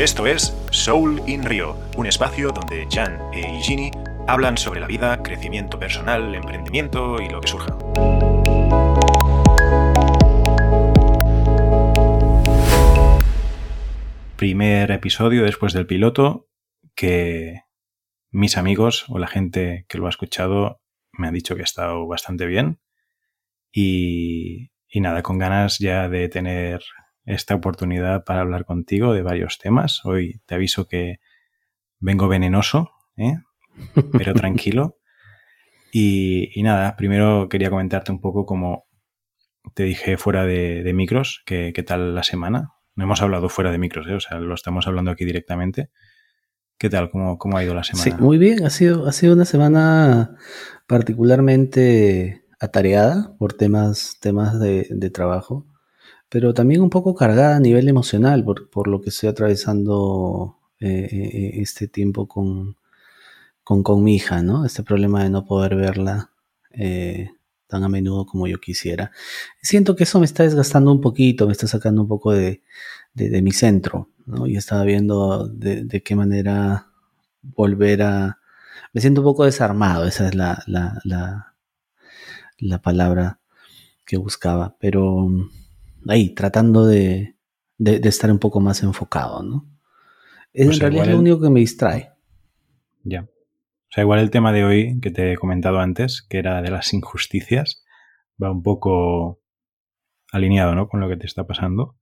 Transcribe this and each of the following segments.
Esto es Soul in Rio, un espacio donde Jan e Igini hablan sobre la vida, crecimiento personal, emprendimiento y lo que surja. Primer episodio después del piloto que mis amigos o la gente que lo ha escuchado me han dicho que ha estado bastante bien y nada, con ganas ya de tener esta oportunidad para hablar contigo de varios temas. Hoy te aviso que vengo venenoso, ¿eh? pero tranquilo. Y, nada, primero quería comentarte un poco como te dije fuera de, micros, qué tal la semana. No hemos hablado fuera de micros, ¿eh? o sea, lo estamos hablando aquí directamente. ¿Qué tal? ¿Cómo, ¿Cómo, ha ido la semana? Sí, muy bien. Ha sido, ha sido una semana particularmente atareada por temas, temas de, de trabajo pero también un poco cargada a nivel emocional por, lo que estoy atravesando eh, eh, este tiempo con, con, mi hija, ¿no? Este problema de no poder verla eh, tan a menudo como yo quisiera. Siento que eso me está desgastando un poquito, me está sacando un poco de, mi centro, ¿no? Y estaba viendo de, qué manera volver a... Me siento un poco desarmado, esa es la, la, la palabra que buscaba, pero ahí, tratando de, estar un poco más enfocado, ¿no? Es, en realidad es lo único que me distrae. Ya. O sea, igual el tema de hoy que te he comentado antes, que era de las injusticias, va un poco alineado, ¿no? Con lo que te está pasando.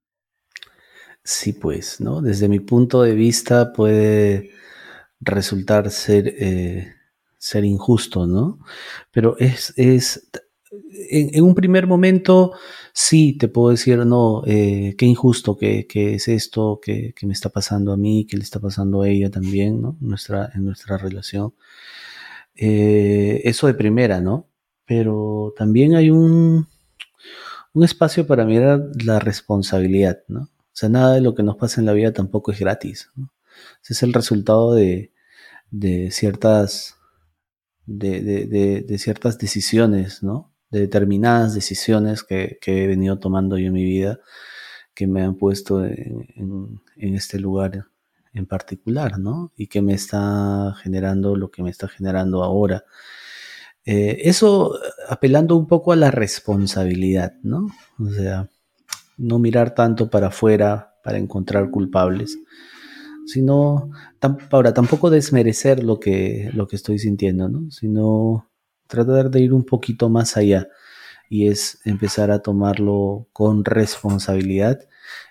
Sí, pues, ¿no? Desde mi punto de vista puede resultar ser, eh, ser injusto, ¿no? Pero es, es en, un primer momento sí te puedo decir, no, eh, qué injusto que, es esto que, me está pasando a mí, que le está pasando a ella también, ¿no? Nuestra, en nuestra relación. Eh, eso de primera, ¿no? Pero también hay un, un espacio para mirar la responsabilidad, ¿no? O sea, nada de lo que nos pasa en la vida tampoco es gratis. ¿no? Ese es el resultado de, de ciertas de, de, de, ciertas decisiones, ¿no? De determinadas decisiones que, he venido tomando yo en mi vida que me han puesto en, este lugar en particular, ¿no? Y que me está generando lo que me está generando ahora. Eh, eso apelando un poco a la responsabilidad, ¿no? O sea, no mirar tanto para afuera para encontrar culpables, sino, ahora, tampoco desmerecer lo que, lo que estoy sintiendo, ¿no? Sino tratar de ir un poquito más allá y es empezar a tomarlo con responsabilidad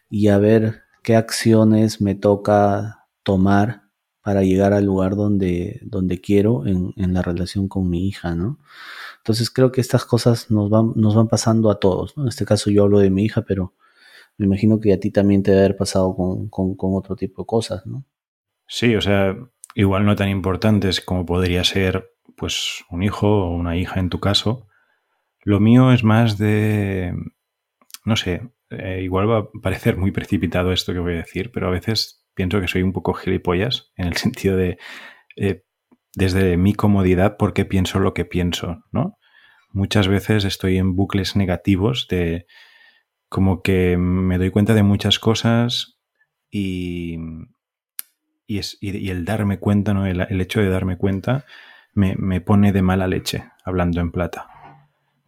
y a ver qué acciones me toca tomar para llegar al lugar donde, donde quiero en, la relación con mi hija, ¿no? Entonces creo que estas cosas nos van, nos van pasando a todos. En este caso yo hablo de mi hija, pero me imagino que a ti también te debe haber pasado con, con otro tipo de cosas, ¿no? Sí, o sea, igual no tan importantes como podría ser pues un hijo o una hija en tu caso. Lo mío es más de, no sé, eh, igual va a parecer muy precipitado esto que voy a decir, pero a veces pienso que soy un poco gilipollas en el sentido de, eh, desde mi comodidad, porque pienso lo que pienso, ¿no? Muchas veces estoy en bucles negativos de como que me doy cuenta de muchas cosas y, y, es, y, el darme cuenta, ¿no? el, hecho de darme cuenta me, pone de mala leche, hablando en plata.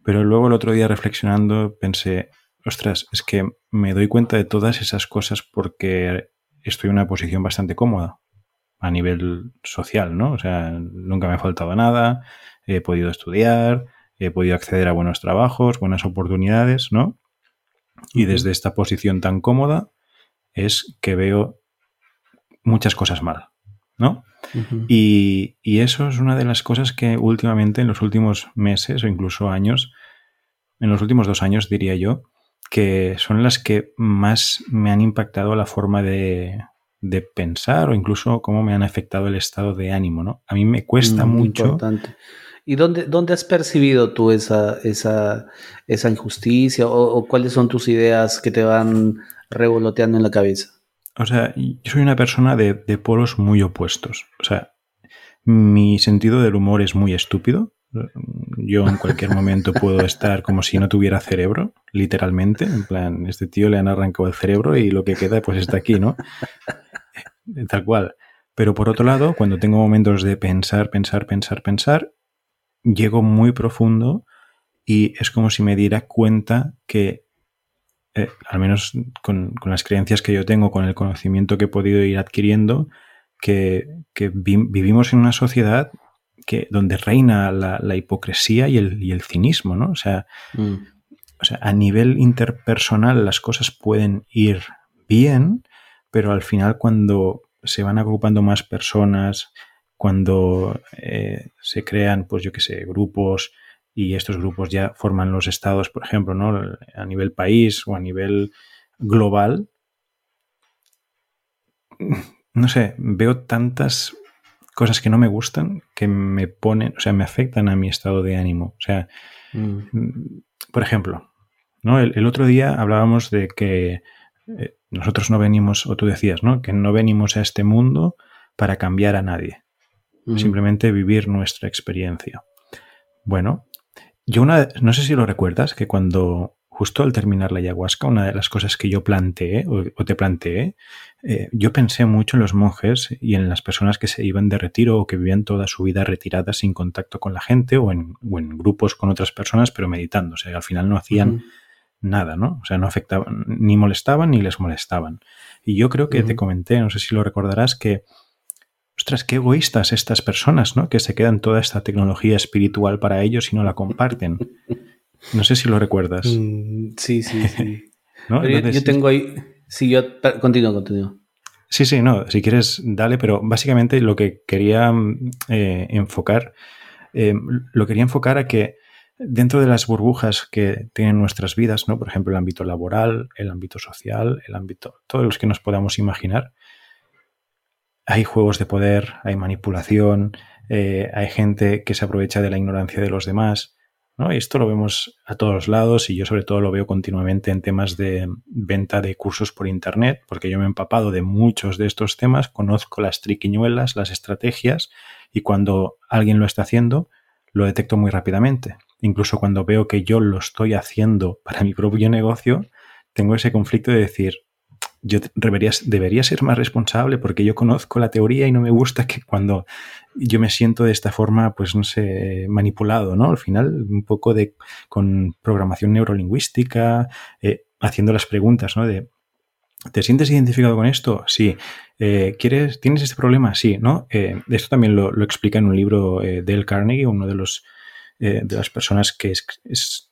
Pero luego el otro día reflexionando pensé, ostras, es que me doy cuenta de todas esas cosas porque estoy en una posición bastante cómoda a nivel social, ¿no? O sea, nunca me ha faltado nada, he podido estudiar, he podido acceder a buenos trabajos, buenas oportunidades, ¿no? Y desde esta posición tan cómoda es que veo muchas cosas mal, ¿no? Y, eso es una de las cosas que últimamente, en los últimos meses o incluso años, en los últimos dos años diría yo, que son las que más me han impactado la forma de, pensar o incluso cómo me han afectado el estado de ánimo, ¿no? A mí me cuesta mm, mucho. Importante. ¿Y dónde, dónde has percibido tú esa, esa, esa injusticia o, cuáles son tus ideas que te van revoloteando en la cabeza? O sea, yo soy una persona de, polos muy opuestos. O sea, mi sentido del humor es muy estúpido. Yo en cualquier momento puedo estar como si no tuviera cerebro, literalmente. En plan, este tío le han arrancado el cerebro y lo que queda pues está aquí, ¿no? tal cual. Pero por otro lado, cuando tengo momentos de pensar, pensar, pensar, pensar, llego muy profundo y es como si me diera cuenta que, eh, al menos con, las creencias que yo tengo, con el conocimiento que he podido ir adquiriendo, que, vivimos en una sociedad que, donde reina la, hipocresía y el, cinismo, ¿no? O sea, mm. o sea, a nivel interpersonal las cosas pueden ir bien, pero al final cuando se van agrupando más personas, cuando eh, se crean, pues yo qué sé, grupos y estos grupos ya forman los estados, por ejemplo, ¿no? a nivel país o a nivel global, no sé, veo tantas cosas que no me gustan que me ponen, o sea, me afectan a mi estado de ánimo. O sea, mm. por ejemplo, ¿no? El, otro día hablábamos de que eh, nosotros no venimos, o tú decías, ¿no? Que no venimos a este mundo para cambiar a nadie, simplemente vivir nuestra experiencia. Bueno, yo una, no sé si lo recuerdas, que cuando justo al terminar la ayahuasca, una de las cosas que yo planteé o, te planteé, eh, yo pensé mucho en los monjes y en las personas que se iban de retiro o que vivían toda su vida retiradas sin contacto con la gente o en, grupos con otras personas, pero meditando. O sea, al final no hacían nada, ¿no? O sea, no afectaban, ni molestaban ni les molestaban. Y yo creo que te comenté, no sé si lo recordarás, que, ostras, qué egoístas estas personas, ¿no? Que se quedan toda esta tecnología espiritual para ellos y no la comparten. No sé si lo recuerdas. Mm, sí, sí, sí. yo, tengo ahí. Sí, yo. Continúo, continúo. Sí, sí, no. Si quieres, dale, pero básicamente lo que quería eh, enfocar. Eh, lo quería enfocar a que dentro de las burbujas que tienen nuestras vidas, ¿no? Por ejemplo, el ámbito laboral, el ámbito social, el ámbito, todos los que nos podamos imaginar, hay juegos de poder, hay manipulación, eh, hay gente que se aprovecha de la ignorancia de los demás. ¿no? Y esto lo vemos a todos lados y yo sobre todo lo veo continuamente en temas de venta de cursos por Internet, porque yo me he empapado de muchos de estos temas, conozco las triquiñuelas, las estrategias y cuando alguien lo está haciendo, lo detecto muy rápidamente. Incluso cuando veo que yo lo estoy haciendo para mi propio negocio, tengo ese conflicto de decir, yo debería, debería, ser más responsable porque yo conozco la teoría y no me gusta que cuando yo me siento de esta forma, pues no sé, manipulado, ¿no? Al final, un poco de con programación neurolingüística, eh, haciendo las preguntas, ¿no? De, ¿te sientes identificado con esto? Sí. Eh, ¿quieres, ¿Tienes este problema? Sí, ¿no? Eh, esto también lo, explica en un libro de Dale Carnegie, uno de los de las personas que es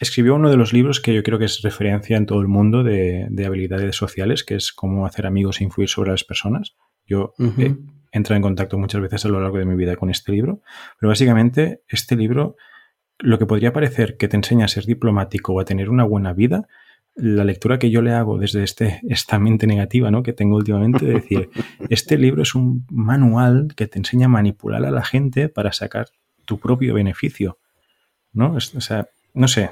escribió uno de los libros que yo creo que es referencia en todo el mundo de, habilidades sociales, que es cómo hacer amigos e influir sobre las personas. Yo he entrado en contacto muchas veces a lo largo de mi vida con este libro, pero básicamente este libro, lo que podría parecer que te enseña a ser diplomático o a tener una buena vida, la lectura que yo le hago desde este, esta mente negativa ¿no? que tengo últimamente, de decir, este libro es un manual que te enseña a manipular a la gente para sacar tu propio beneficio. ¿no? O sea, no sé,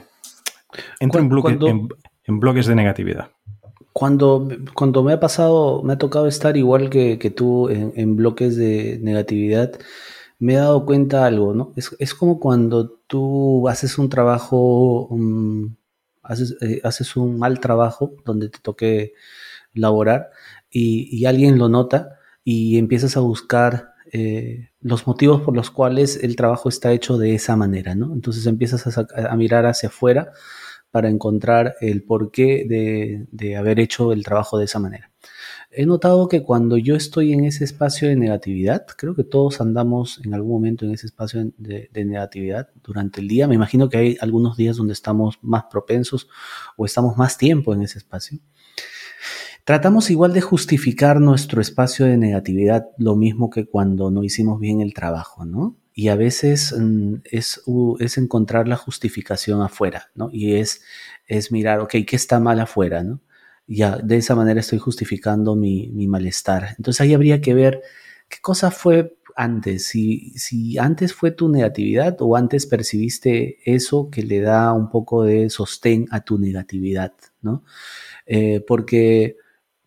Entro en, en, bloques de negatividad. Cuando, cuando me ha pasado, me ha tocado estar igual que, tú en, bloques de negatividad, me he dado cuenta algo, ¿no? Es, como cuando tú haces un trabajo, eh, haces, un mal trabajo donde te toque laborar y, alguien lo nota y empiezas a buscar eh, los motivos por los cuales el trabajo está hecho de esa manera, ¿no? Entonces empiezas a, mirar hacia afuera para encontrar el porqué de, de haber hecho el trabajo de esa manera. He notado que cuando yo estoy en ese espacio de negatividad, creo que todos andamos en algún momento en ese espacio de, negatividad durante el día. Me imagino que hay algunos días donde estamos más propensos o estamos más tiempo en ese espacio. Tratamos igual de justificar nuestro espacio de negatividad, lo mismo que cuando no hicimos bien el trabajo, ¿no? y a veces mm, es, encontrar la justificación afuera, ¿no? Y es, mirar, ok, ¿qué está mal afuera, ¿no? Ya, de esa manera estoy justificando mi, malestar. Entonces ahí habría que ver qué cosa fue antes, si, si antes fue tu negatividad o antes percibiste eso que le da un poco de sostén a tu negatividad, ¿no? Eh, porque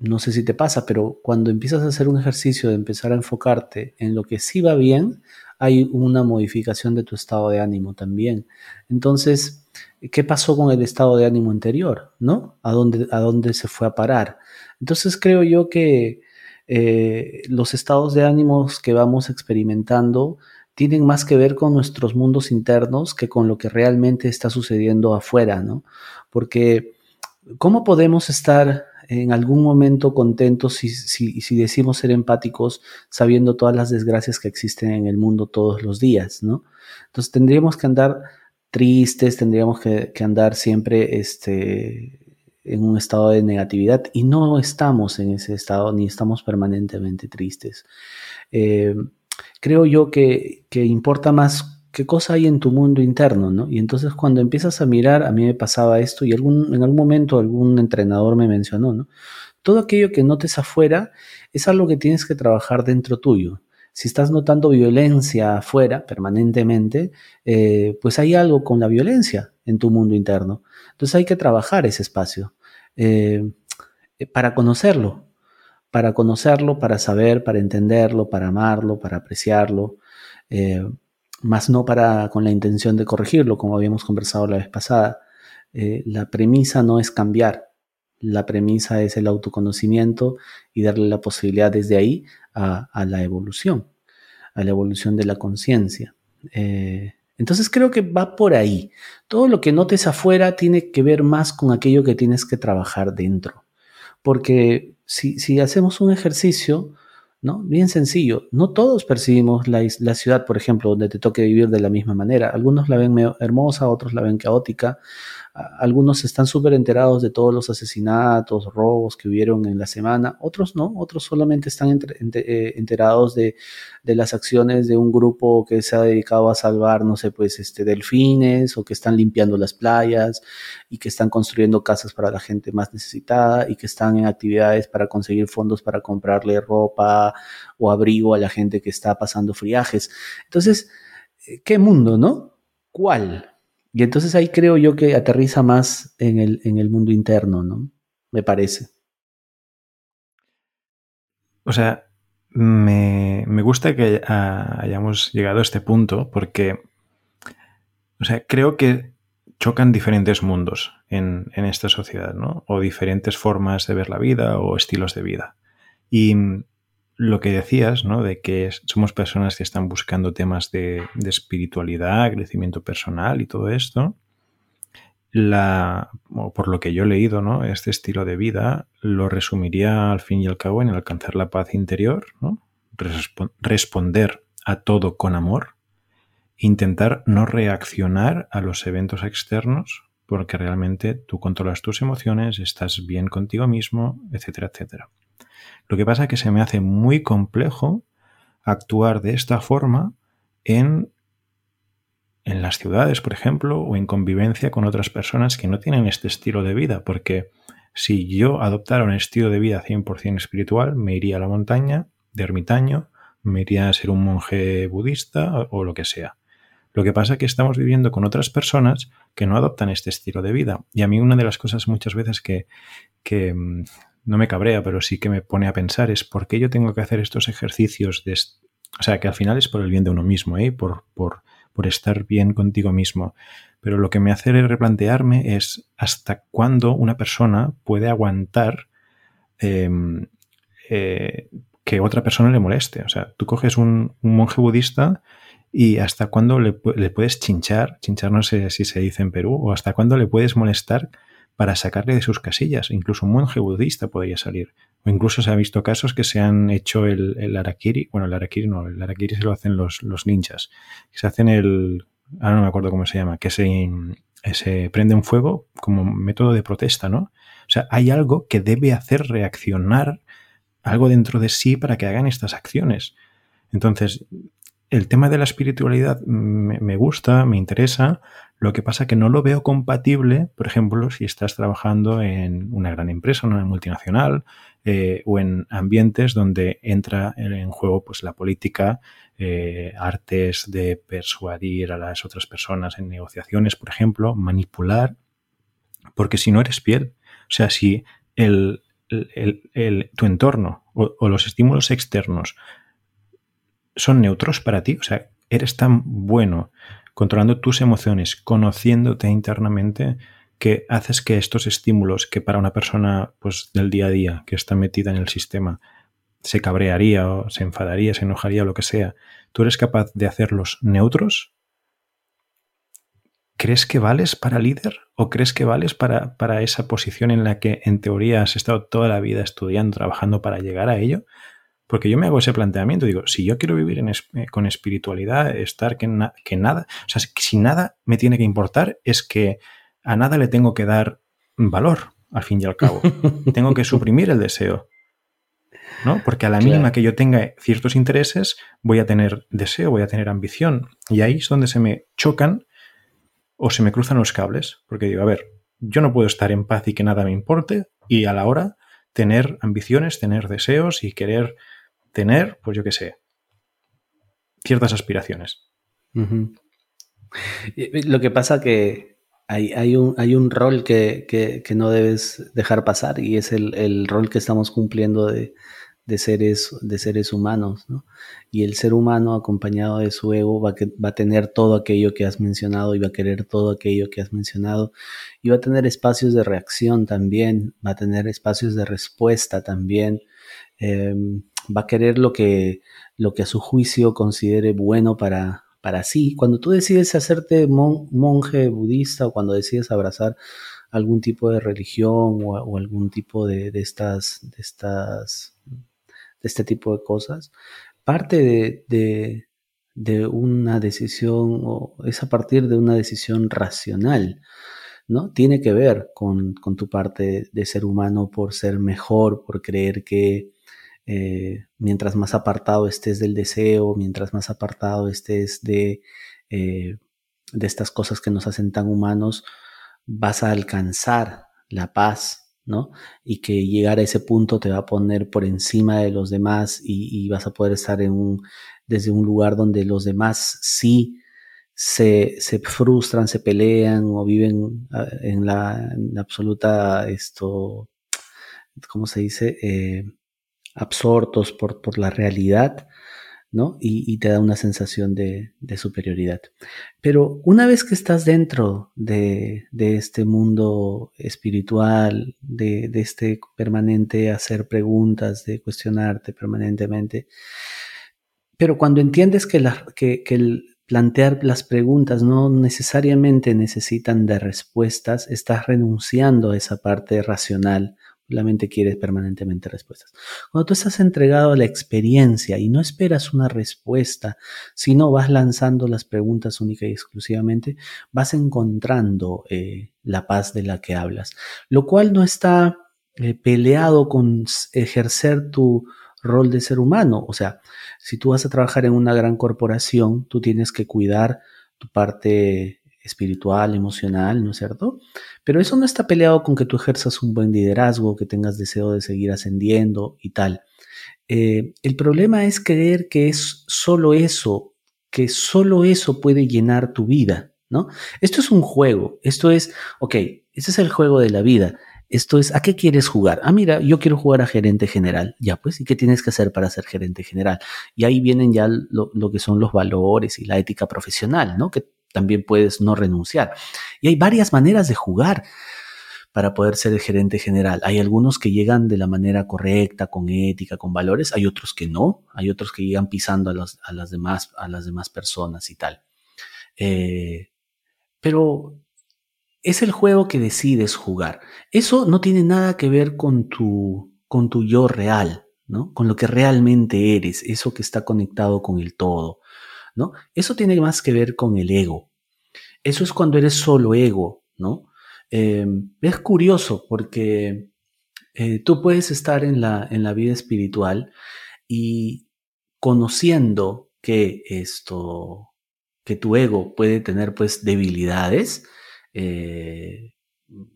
no sé si te pasa, pero cuando empiezas a hacer un ejercicio de empezar a enfocarte en lo que sí va bien, hay una modificación de tu estado de ánimo también. Entonces, ¿qué pasó con el estado de ánimo anterior? ¿No? ¿A dónde, a dónde se fue a parar? Entonces creo yo que eh, los estados de ánimos que vamos experimentando tienen más que ver con nuestros mundos internos que con lo que realmente está sucediendo afuera, ¿no? Porque ¿cómo podemos estar en algún momento contentos si, si, decimos ser empáticos sabiendo todas las desgracias que existen en el mundo todos los días, ¿no? Entonces tendríamos que andar tristes, tendríamos que, andar siempre este, en un estado de negatividad y no estamos en ese estado ni estamos permanentemente tristes. Eh, creo yo que, que, importa más qué cosa hay en tu mundo interno, ¿no? Y entonces cuando empiezas a mirar, a mí me pasaba esto y algún, en algún momento algún entrenador me mencionó, ¿no? Todo aquello que notes afuera es algo que tienes que trabajar dentro tuyo si estás notando violencia afuera permanentemente, eh, pues hay algo con la violencia en tu mundo interno. Entonces hay que trabajar ese espacio eh, para conocerlo, para conocerlo, para saber, para entenderlo, para amarlo, para apreciarlo, eh, más no para con la intención de corregirlo, como habíamos conversado la vez pasada. la premisa no es cambiar, la premisa es el autoconocimiento y darle la posibilidad desde ahí a, la evolución, a la evolución de la conciencia. Eh, entonces creo que va por ahí. Todo lo que notes afuera tiene que ver más con aquello que tienes que trabajar dentro. Porque si, hacemos un ejercicio, ¿no? Bien sencillo, no todos percibimos la, la, ciudad, por ejemplo, donde te toque vivir de la misma manera. Algunos la ven hermosa, otros la ven caótica, algunos están súper enterados de todos los asesinatos, robos que hubieron en la semana, otros no, otros solamente están eh, enterados de, las acciones de un grupo que se ha dedicado a salvar, no sé, pues este, delfines o que están limpiando las playas y que están construyendo casas para la gente más necesitada y que están en actividades para conseguir fondos para comprarle ropa o abrigo a la gente que está pasando friajes. Entonces, eh, ¿qué mundo, no? ¿Cuál? Y entonces ahí creo yo que aterriza más en el, en el mundo interno, ¿no? Me parece. O sea, me, gusta que hayamos llegado a este punto porque, o sea, creo que chocan diferentes mundos en, en, esta sociedad, ¿no? O diferentes formas de ver la vida o estilos de vida. Y lo que decías, ¿no? De que somos personas que están buscando temas de, espiritualidad, crecimiento personal y todo esto. La, por lo que yo he leído, ¿no? Este estilo de vida lo resumiría al fin y al cabo en alcanzar la paz interior, ¿no? responder a todo con amor, intentar no reaccionar a los eventos externos, porque realmente tú controlas tus emociones, estás bien contigo mismo, etcétera, etcétera. Lo que pasa es que se me hace muy complejo actuar de esta forma en, en las ciudades, por ejemplo, o en convivencia con otras personas que no tienen este estilo de vida, porque si yo adoptara un estilo de vida 100% espiritual, me iría a la montaña de ermitaño, me iría a ser un monje budista o, lo que sea. Lo que pasa es que estamos viviendo con otras personas que no adoptan este estilo de vida. Y a mí una de las cosas muchas veces que, que mm, no me cabrea, pero sí que me pone a pensar es por qué yo tengo que hacer estos ejercicios de... O sea, que al final es por el bien de uno mismo, ¿eh? por, por, por estar bien contigo mismo. Pero lo que me hace replantearme es hasta cuándo una persona puede aguantar em, eh, que otra persona le moleste. O sea, tú coges un, monje budista y hasta cuándo le, le, puedes chinchar, chinchar no sé si se dice en Perú, o hasta cuándo le puedes molestar para sacarle de sus casillas. Incluso un monje budista podría salir. O incluso se ha visto casos que se han hecho el, el arakiri. Bueno, el arakiri no, el arakiri se lo hacen los, los ninjas. Se hacen el. Ahora no me acuerdo cómo se llama. Que se, se prende un fuego como método de protesta, ¿no? O sea, hay algo que debe hacer reaccionar algo dentro de sí para que hagan estas acciones. Entonces, el tema de la espiritualidad me, gusta, me interesa, lo que pasa que no lo veo compatible, por ejemplo, si estás trabajando en una gran empresa, una multinacional, eh, o en ambientes donde entra en juego pues, la política, eh, artes de persuadir a las otras personas en negociaciones, por ejemplo, manipular, porque si no eres piel, o sea, si el, tu entorno o los estímulos externos son neutros para ti. O sea, eres tan bueno controlando tus emociones, conociéndote internamente, que haces que estos estímulos que para una persona pues, del día a día que está metida en el sistema se cabrearía o se enfadaría, se enojaría o lo que sea, ¿tú eres capaz de hacerlos neutros? ¿Crees que vales para líder? ¿O crees que vales para, para esa posición en la que en teoría has estado toda la vida estudiando, trabajando para llegar a ello? Porque yo me hago ese planteamiento, digo, si yo quiero vivir eh, con espiritualidad, estar que, que nada, o sea, si nada me tiene que importar, es que a nada le tengo que dar valor, al fin y al cabo. tengo que suprimir el deseo. ¿no? Porque a la mínima que yo tenga ciertos intereses, voy a tener deseo, voy a tener ambición. Y ahí es donde se me chocan o se me cruzan los cables. Porque digo, a ver, yo no puedo estar en paz y que nada me importe, y a la hora tener ambiciones, tener deseos y querer tener, pues yo qué sé, ciertas aspiraciones. Lo que pasa que hay, hay, un, hay un rol que, que, no debes dejar pasar y es el, el rol que estamos cumpliendo de, de, seres, de seres humanos. ¿no? Y el ser humano acompañado de su ego va, que, va a tener todo aquello que has mencionado y va a querer todo aquello que has mencionado y va a tener espacios de reacción también, va a tener espacios de respuesta también. Em, va a querer lo que, lo que a su juicio considere bueno para, para sí. Cuando tú decides hacerte monje budista o cuando decides abrazar algún tipo de religión o, algún tipo de, estas, de estas, de este tipo de cosas, parte de, de, una decisión o es a partir de una decisión racional. ¿no? Tiene que ver con, con tu parte de ser humano por ser mejor, por creer que eh, mientras más apartado estés del deseo, mientras más apartado estés de, eh, de estas cosas que nos hacen tan humanos, vas a alcanzar la paz, ¿no? Y que llegar a ese punto te va a poner por encima de los demás y, vas a poder estar en un, desde un lugar donde los demás sí se, se frustran, se pelean o viven ah, en la, absoluta, esto, ¿cómo se dice? Eh, absortos por, por la realidad, ¿no? Y, te da una sensación de, superioridad. Pero una vez que estás dentro de, este mundo espiritual, de, este permanente hacer preguntas, de cuestionarte permanentemente, pero cuando entiendes que, que el plantear las preguntas no necesariamente necesitan de respuestas, estás renunciando a esa parte racional la mente quiere permanentemente respuestas. Cuando tú estás entregado a la experiencia y no esperas una respuesta, sino vas lanzando las preguntas única y exclusivamente, vas encontrando eh, la paz de la que hablas, lo cual no está eh, peleado con ejercer tu rol de ser humano. O sea, si tú vas a trabajar en una gran corporación, tú tienes que cuidar tu parte espiritual, emocional, ¿no es cierto? Pero eso no está peleado con que tú ejerzas un buen liderazgo, que tengas deseo de seguir ascendiendo y tal. Eh, el problema es creer que es solo eso, que solo eso puede llenar tu vida, ¿no? Esto es un juego, esto es, ok, este es el juego de la vida. Esto es, ¿a qué quieres jugar? Ah, mira, yo quiero jugar a gerente general. Ya, pues, ¿y qué tienes que hacer para ser gerente general? Y ahí vienen ya lo, lo que son los valores y la ética profesional, ¿no? Que también puedes no renunciar. Y hay varias maneras de jugar para poder ser el gerente general. Hay algunos que llegan de la manera correcta, con ética, con valores, hay otros que no, hay otros que llegan pisando a, las, demás, a las demás personas y tal. Eh, pero es el juego que decides jugar. Eso no tiene nada que ver con tu, con tu yo real, ¿no? Con lo que realmente eres, eso que está conectado con el todo. ¿No? Eso tiene más que ver con el ego. Eso es cuando eres solo ego, ¿no? Em, es curioso porque eh, tú puedes estar en la, en la vida espiritual y conociendo que esto, que tu ego puede tener pues debilidades, eh,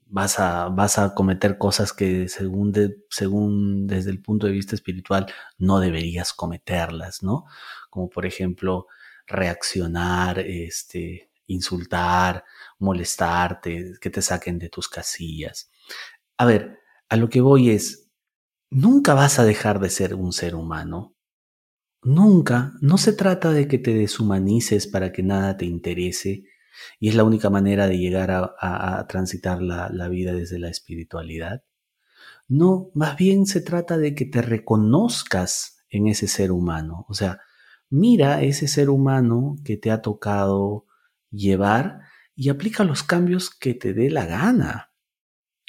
vas, a, vas a cometer cosas que según, según desde el punto de vista espiritual no deberías cometerlas, ¿no? Como por ejemplo reaccionar, este, insultar, molestarte, que te saquen de tus casillas. A ver, a lo que voy es, nunca vas a dejar de ser un ser humano. Nunca. No se trata de que te deshumanices para que nada te interese y es la única manera de llegar a, transitar la, la vida desde la espiritualidad. No, más bien se trata de que te reconozcas en ese ser humano. O sea, mira ese ser humano que te ha tocado llevar y aplica los cambios que te dé la gana.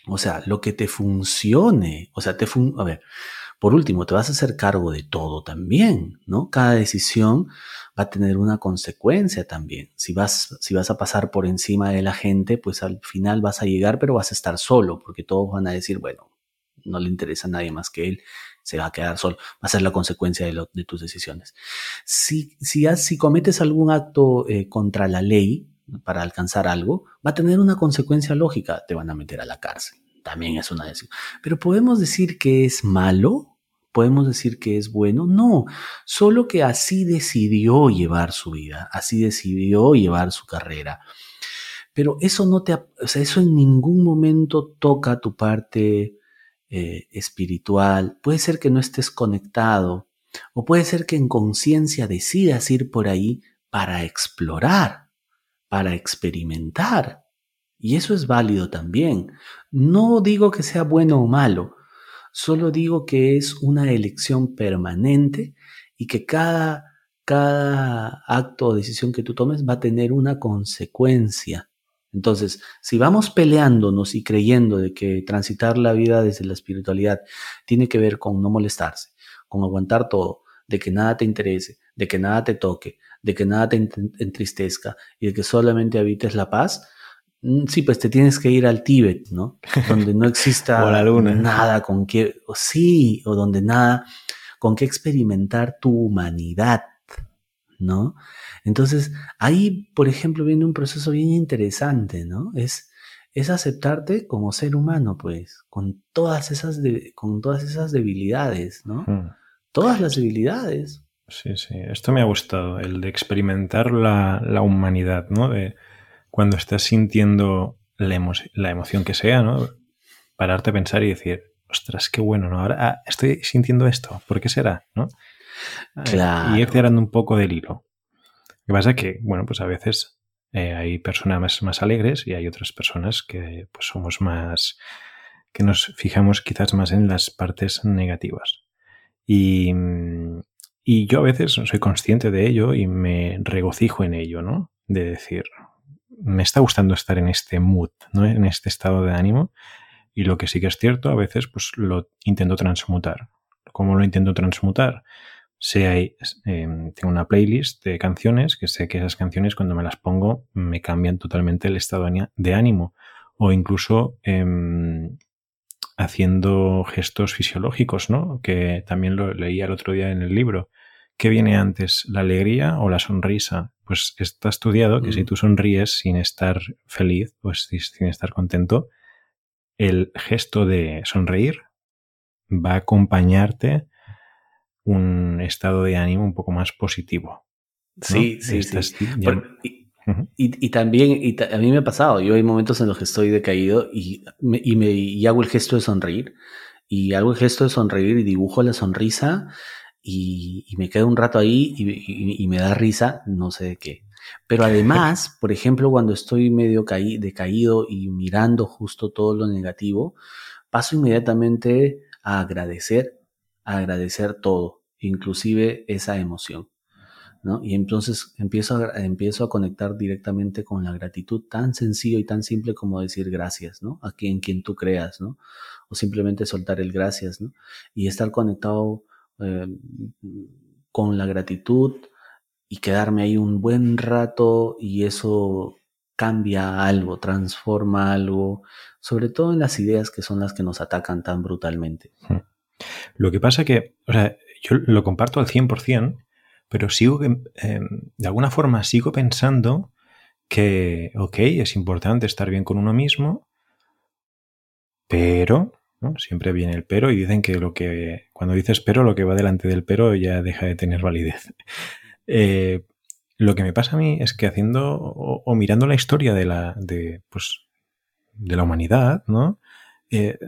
O sea, lo que te funcione. O sea, te fun a ver, por último, te vas a hacer cargo de todo también, ¿no? Cada decisión va a tener una consecuencia también. Si vas, si vas a pasar por encima de la gente, pues al final vas a llegar, pero vas a estar solo, porque todos van a decir, bueno, no le interesa a nadie más que él, se va a quedar solo. Va a ser la consecuencia de, tus decisiones. Si, si, si, cometes algún acto eh, contra la ley para alcanzar algo, va a tener una consecuencia lógica, te van a meter a la cárcel también es una decisión. Pero podemos decir que es malo, podemos decir que es bueno, no, solo que así decidió llevar su vida, así decidió llevar su carrera. Pero eso no te, o sea, eso en ningún momento toca tu parte eh, espiritual. Puede ser que no estés conectado, o puede ser que en conciencia decidas ir por ahí para explorar, para experimentar. Y eso es válido también. No digo que sea bueno o malo, solo digo que es una elección permanente y que cada, cada acto o decisión que tú tomes va a tener una consecuencia. Entonces, si vamos peleándonos y creyendo de que transitar la vida desde la espiritualidad tiene que ver con no molestarse, con aguantar todo, de que nada te interese, de que nada te toque, de que nada te entristezca y de que solamente habites la paz, Mm, sí, pues te tienes que ir al Tíbet, ¿no? Donde no exista nada con que, o sí, o donde nada con que experimentar tu humanidad, ¿no? Entonces, ahí, por ejemplo, viene un proceso bien interesante, ¿no? Es, es aceptarte como ser humano, pues, con todas esas, con todas esas debilidades, ¿no? Hmm. Todas las debilidades. Sí, sí, esto me ha gustado, el de experimentar la, la humanidad, ¿no? De, cuando estás sintiendo la, emoción que sea, ¿no? Pararte a pensar y decir, ostras, qué bueno, ¿no? Ahora ah, estoy sintiendo esto, ¿por qué será? ¿no? Y ir cerrando un poco del hilo. Lo que pasa es que, bueno, pues a veces eh, hay personas más, alegres y hay otras personas que pues somos más, que nos fijamos quizás más en las partes negativas. Y, y yo a veces soy consciente de ello y me regocijo en ello, ¿no? De decir, me está gustando estar en este mood, ¿no? en este estado de ánimo. Y lo que sí que es cierto, a veces pues lo intento transmutar. ¿Cómo lo intento transmutar? Em, tengo una playlist de canciones que sé que esas canciones cuando me las pongo me cambian totalmente el estado de ánimo. O incluso em, haciendo gestos fisiológicos, ¿no? Que también lo leía el otro día en el libro. ¿Qué viene antes, la alegría o la sonrisa? Pues está estudiado que si mm. tú sonríes sin estar feliz, pues sin estar contento, el gesto de sonreír va a acompañarte un estado de ánimo un poco más positivo. Sí, sí, sí. y, también, y a mí me ha pasado, yo hay momentos en los que estoy decaído y, me, y, me, y hago el gesto de sonreír. Y hago el gesto de sonreír y dibujo la sonrisa y, me quedo un rato ahí y, me da risa, no sé de qué. Pero además, por ejemplo, cuando estoy medio decaído y mirando justo todo lo negativo, paso inmediatamente a agradecer, agradecer todo, inclusive esa emoción. ¿no? Y entonces empiezo a, empiezo a conectar directamente con la gratitud tan sencillo y tan simple como decir gracias, ¿no? A quien, quien tú creas, ¿no? O simplemente soltar el gracias, ¿no? Y estar conectado eh, con la gratitud y quedarme ahí un buen rato y eso cambia algo, transforma algo, sobre todo en las ideas que son las que nos atacan tan brutalmente. Lo que pasa que, o sea, yo lo comparto al 100%, pero sigo, em, de alguna forma sigo pensando que, ok, es importante estar bien con uno mismo, pero Siempre viene el pero y dicen que lo que cuando dices pero, lo que va delante del pero ya deja de tener validez. Eh, lo que me pasa a mí es que haciendo o, mirando la historia de la, de, pues, de la humanidad, ¿no? Eh,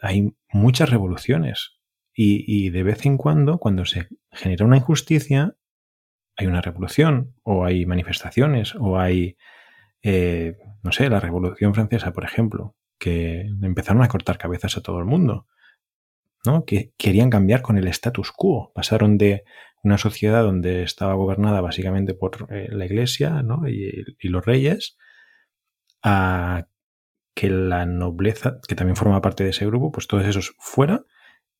hay muchas revoluciones y, de vez en cuando, cuando se genera una injusticia, hay una revolución o hay manifestaciones o hay, eh, no sé, la Revolución Francesa, por ejemplo, que empezaron a cortar cabezas a todo el mundo, ¿no? que querían cambiar con el status quo. Pasaron de una sociedad donde estaba gobernada básicamente por eh, la iglesia y, los reyes a que la nobleza, que también forma parte de ese grupo, pues todos esos fuera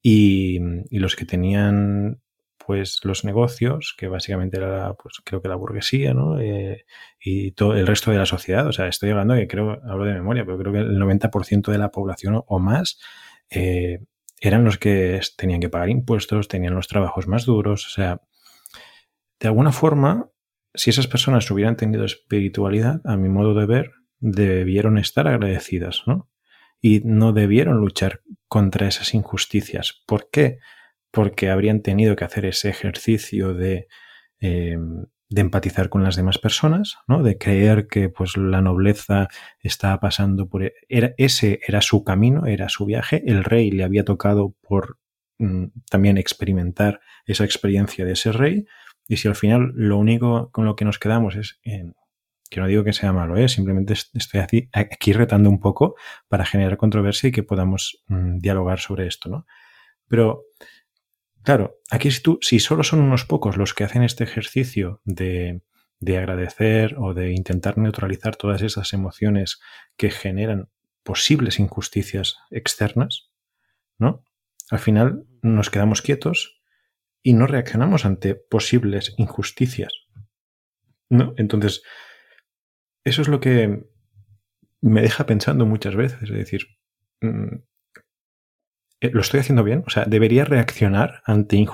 y, los que tenían pues los negocios, que básicamente era, pues creo que la burguesía, ¿no? Eh, y todo el resto de la sociedad. O sea, estoy hablando que creo, hablo de memoria, pero creo que el 90% de la población o más eh, eran los que tenían que pagar impuestos, tenían los trabajos más duros. O sea, de alguna forma, si esas personas hubieran tenido espiritualidad, a mi modo de ver, debieron estar agradecidas, ¿no? Y no debieron luchar contra esas injusticias. ¿Por qué? porque habrían tenido que hacer ese ejercicio de, em, de empatizar con las demás personas, ¿no? de creer que pues, la nobleza estaba pasando por... E, ese era su camino, era su viaje, el rey le había tocado por mm, también experimentar esa experiencia de ese rey, y si al final lo único con lo que nos quedamos es... que no digo que sea malo, ¿eh? simplemente estoy aquí, retando un poco para generar controversia y que podamos mm, dialogar sobre esto, ¿no? Pero Claro, aquí si, tú, si solo son unos pocos los que hacen este ejercicio de, de agradecer o de intentar neutralizar todas esas emociones que generan posibles injusticias externas, ¿no? Al final nos quedamos quietos y no reaccionamos ante posibles injusticias. ¿No? Entonces, eso es lo que me deja pensando muchas veces. Es decir, mm, eh, ¿lo estoy haciendo bien? O sea, ¿debería reaccionar ante,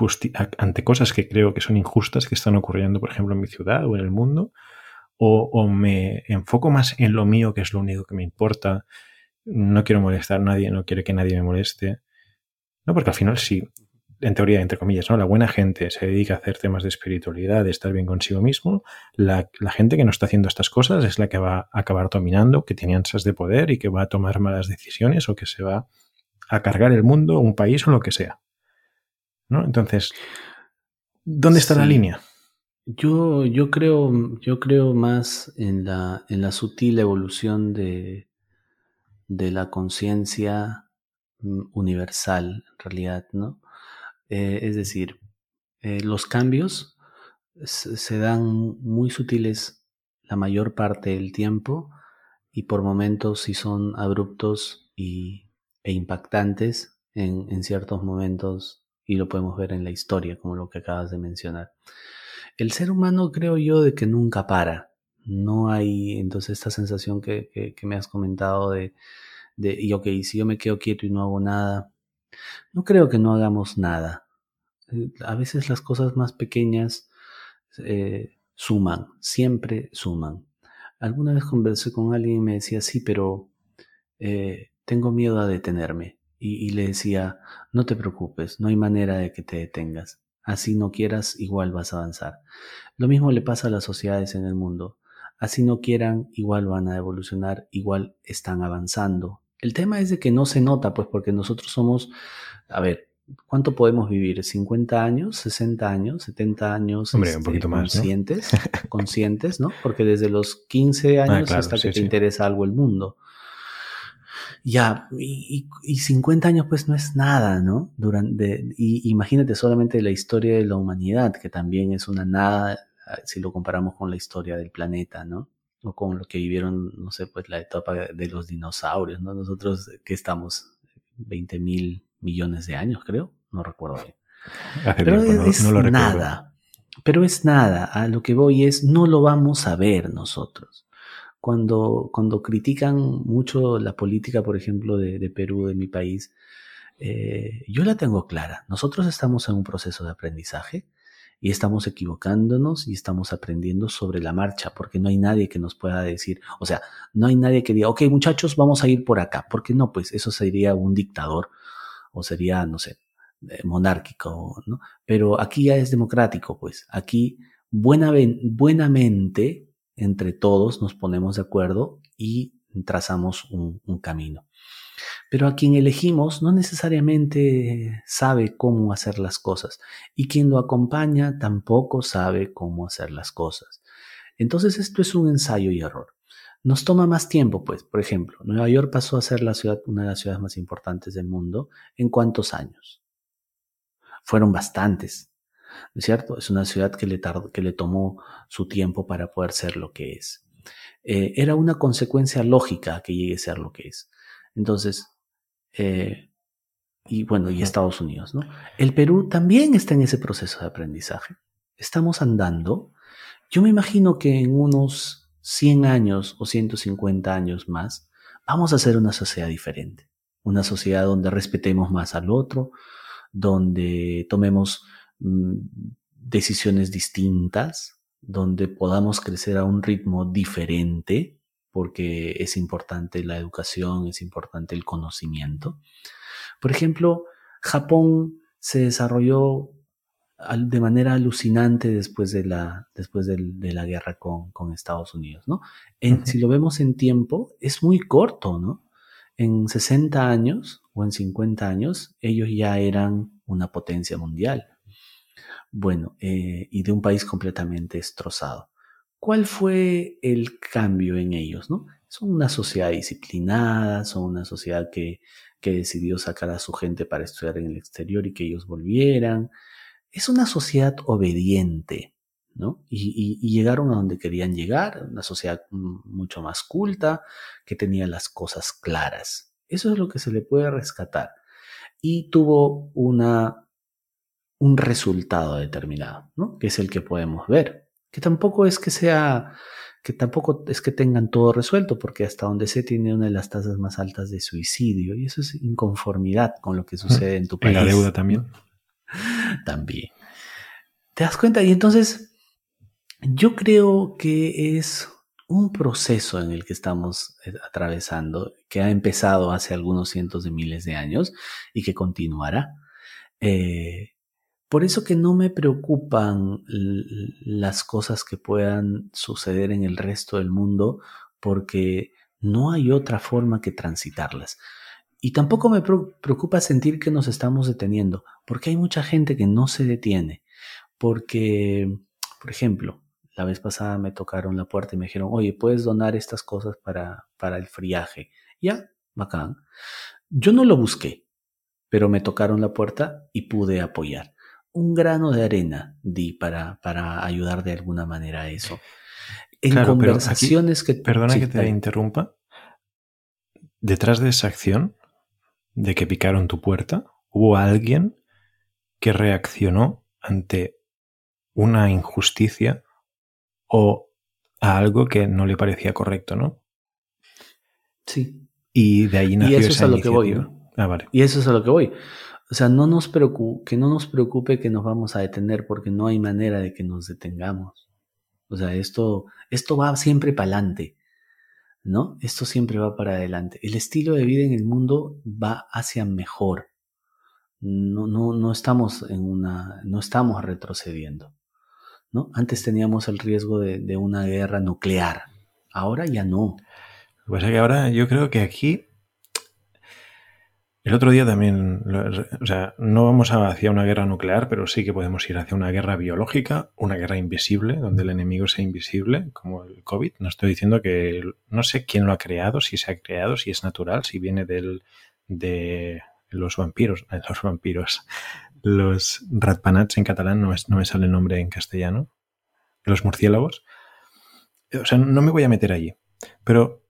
ante cosas que creo que son injustas que están ocurriendo, por ejemplo, en mi ciudad o en el mundo? O, me enfoco más en lo mío, que es lo único que me importa? No quiero molestar a nadie, no quiero que nadie me moleste. No, porque al final sí, en teoría, entre comillas, ¿no? La buena gente se dedica a hacer temas de espiritualidad, de estar bien consigo mismo. La, la, gente que no está haciendo estas cosas es la que va a acabar dominando, que tiene ansias de poder y que va a tomar malas decisiones o que se va a cargar el mundo, un país o lo que sea. ¿No? Entonces, ¿dónde está la línea? Yo, yo, creo, yo creo más en la, en la sutil evolución de, de la conciencia mm, universal, en realidad, ¿no? Eh, es decir, eh, los cambios se dan muy sutiles la mayor parte del tiempo y por momentos si son abruptos y e impactantes en, ciertos momentos y lo podemos ver en la historia, como lo que acabas de mencionar. El ser humano creo yo de que nunca para. No hay entonces esta sensación que, me has comentado de, de, y ok, si yo me quedo quieto y no hago nada, no creo que no hagamos nada. Eh, a veces las cosas más pequeñas eh, suman, siempre suman. Alguna vez conversé con alguien y me decía, sí, pero eh, tengo miedo a detenerme. Y, le decía, no te preocupes, no hay manera de que te detengas. Así no quieras, igual vas a avanzar. Lo mismo le pasa a las sociedades en el mundo. Así no quieran, igual van a evolucionar, igual están avanzando. El tema es de que no se nota, pues porque nosotros somos, a ver, ¿cuánto podemos vivir? ¿50 años? ¿60 años? ¿70 años? Hombre, un este, poquito más. Conscientes, conscientes, ¿no? Porque desde los 15 ah, años hasta que te interesa algo el mundo. Ya, y, y, 50 años pues no es nada, ¿no? Durante, y imagínate solamente la historia de la humanidad, que también es una nada ah, si lo comparamos con la historia del planeta, ¿no? O con lo que vivieron, no sé, pues la etapa de los dinosaurios, ¿no? Nosotros que estamos 20 mil millones de años, creo, no recuerdo bien. Pero es, nada, pero es nada, a lo que voy es, no lo vamos a ver nosotros cuando, cuando critican mucho la política, por ejemplo, de, Perú, de mi país, eh, yo la tengo clara. Nosotros estamos en un proceso de aprendizaje y estamos equivocándonos y estamos aprendiendo sobre la marcha, porque no hay nadie que nos pueda decir, o sea, no hay nadie que diga, ok muchachos, vamos a ir por acá, porque no, pues eso sería un dictador o sería, no sé, eh, monárquico, ¿no? Pero aquí ya es democrático, pues aquí buena, buenamente entre todos nos ponemos de acuerdo y trazamos un, camino. Pero a quien elegimos no necesariamente sabe cómo hacer las cosas y quien lo acompaña tampoco sabe cómo hacer las cosas. Entonces esto es un ensayo y error. nos toma más tiempo, pues, por ejemplo, Nueva York pasó a ser la ciudad, una de las ciudades más importantes del mundo. ¿En cuántos años? Fueron bastantes, ¿no es cierto? Es una ciudad que le, que le tomó su tiempo para poder ser lo que es. Eh, era una consecuencia lógica que llegue a ser lo que es. Entonces, eh, y bueno, y Estados Unidos, ¿no? El Perú también está en ese proceso de aprendizaje. Estamos andando. Yo me imagino que en unos 100 años o 150 años más, vamos a ser una sociedad diferente. Una sociedad donde respetemos más al otro, donde tomemos mm, decisiones distintas, donde podamos crecer a un ritmo diferente, porque es importante la educación, es importante el conocimiento. Por ejemplo, Japón se desarrolló de manera alucinante después de la, después de, la guerra con, con, Estados Unidos, ¿no? En, Si lo vemos en tiempo, es muy corto, ¿no? En 60 años o en 50 años, ellos ya eran una potencia mundial. Bueno, eh, y de un país completamente destrozado. ¿Cuál fue el cambio en ellos, no? Son una sociedad disciplinada, son una sociedad que, decidió sacar a su gente para estudiar en el exterior y que ellos volvieran es una sociedad obediente, ¿no? Y, llegaron a donde querían llegar, una sociedad mucho más culta, que tenía las cosas claras. Eso es lo que se le puede rescatar. Y tuvo una, un resultado determinado, ¿no? Que es el que podemos ver. Que tampoco es que sea, que tampoco es que tengan todo resuelto, porque hasta donde se tiene una de las tasas más altas de suicidio, y eso es inconformidad con lo que sucede en tu país. Y la deuda también. también. ¿Te das cuenta? Y entonces, yo creo que es un proceso en el que estamos eh, atravesando, que ha empezado hace algunos cientos de miles de años y que continuará. Eh, por eso que no me preocupan las cosas que puedan suceder en el resto del mundo, porque no hay otra forma que transitarlas. Y tampoco me preocupa sentir que nos estamos deteniendo, porque hay mucha gente que no se detiene. Porque, por ejemplo, la vez pasada me tocaron la puerta y me dijeron, oye, puedes donar estas cosas para, para el friaje. Ya, bacán. Yo no lo busqué, pero me tocaron la puerta y pude apoyar. Un grano de arena di para, para ayudar de alguna manera a eso. En conversaciones que... Perdona que te interrumpa. Detrás de esa acción de que picaron tu puerta, hubo alguien que reaccionó ante una injusticia o a algo que no le parecía correcto, ¿no? Sí. Y de ahí nació y eso es a lo que voy. Ah, vale. Y eso es a lo que voy. O sea, no nos preocupe, que no nos preocupe que nos vamos a detener porque no hay manera de que nos detengamos. O sea, esto, esto va siempre para adelante. ¿no? Esto siempre va para adelante. El estilo de vida en el mundo va hacia mejor. No, no, no estamos en una, no estamos retrocediendo, ¿no? Antes teníamos el riesgo de, una guerra nuclear. Ahora ya no. Lo que pasa es que ahora yo creo que aquí el otro día también, o sea, no vamos hacia una guerra nuclear, pero sí que podemos ir hacia una guerra biológica, una guerra invisible, donde el enemigo sea invisible, como el COVID. No estoy diciendo que, no sé quién lo ha creado, si se ha creado, si es natural, si viene del, de los vampiros, los vampiros, los ratpanats en catalán, no, no me sale el nombre en castellano, los murciélagos. O sea, no me voy a meter allí, pero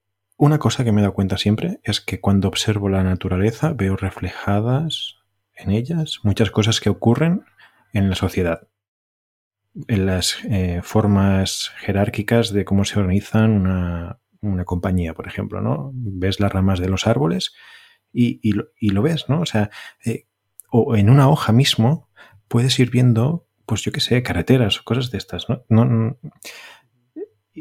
una cosa que me he dado cuenta siempre es que cuando observo la naturaleza veo reflejadas en ellas muchas cosas que ocurren en la sociedad, en las eh, formas jerárquicas de cómo se organizan una, compañía, por ejemplo, ¿no? Ves las ramas de los árboles y, lo, ves, ¿no? O sea, eh, o en una hoja mismo puedes ir viendo, pues yo qué sé, carreteras o cosas de estas, no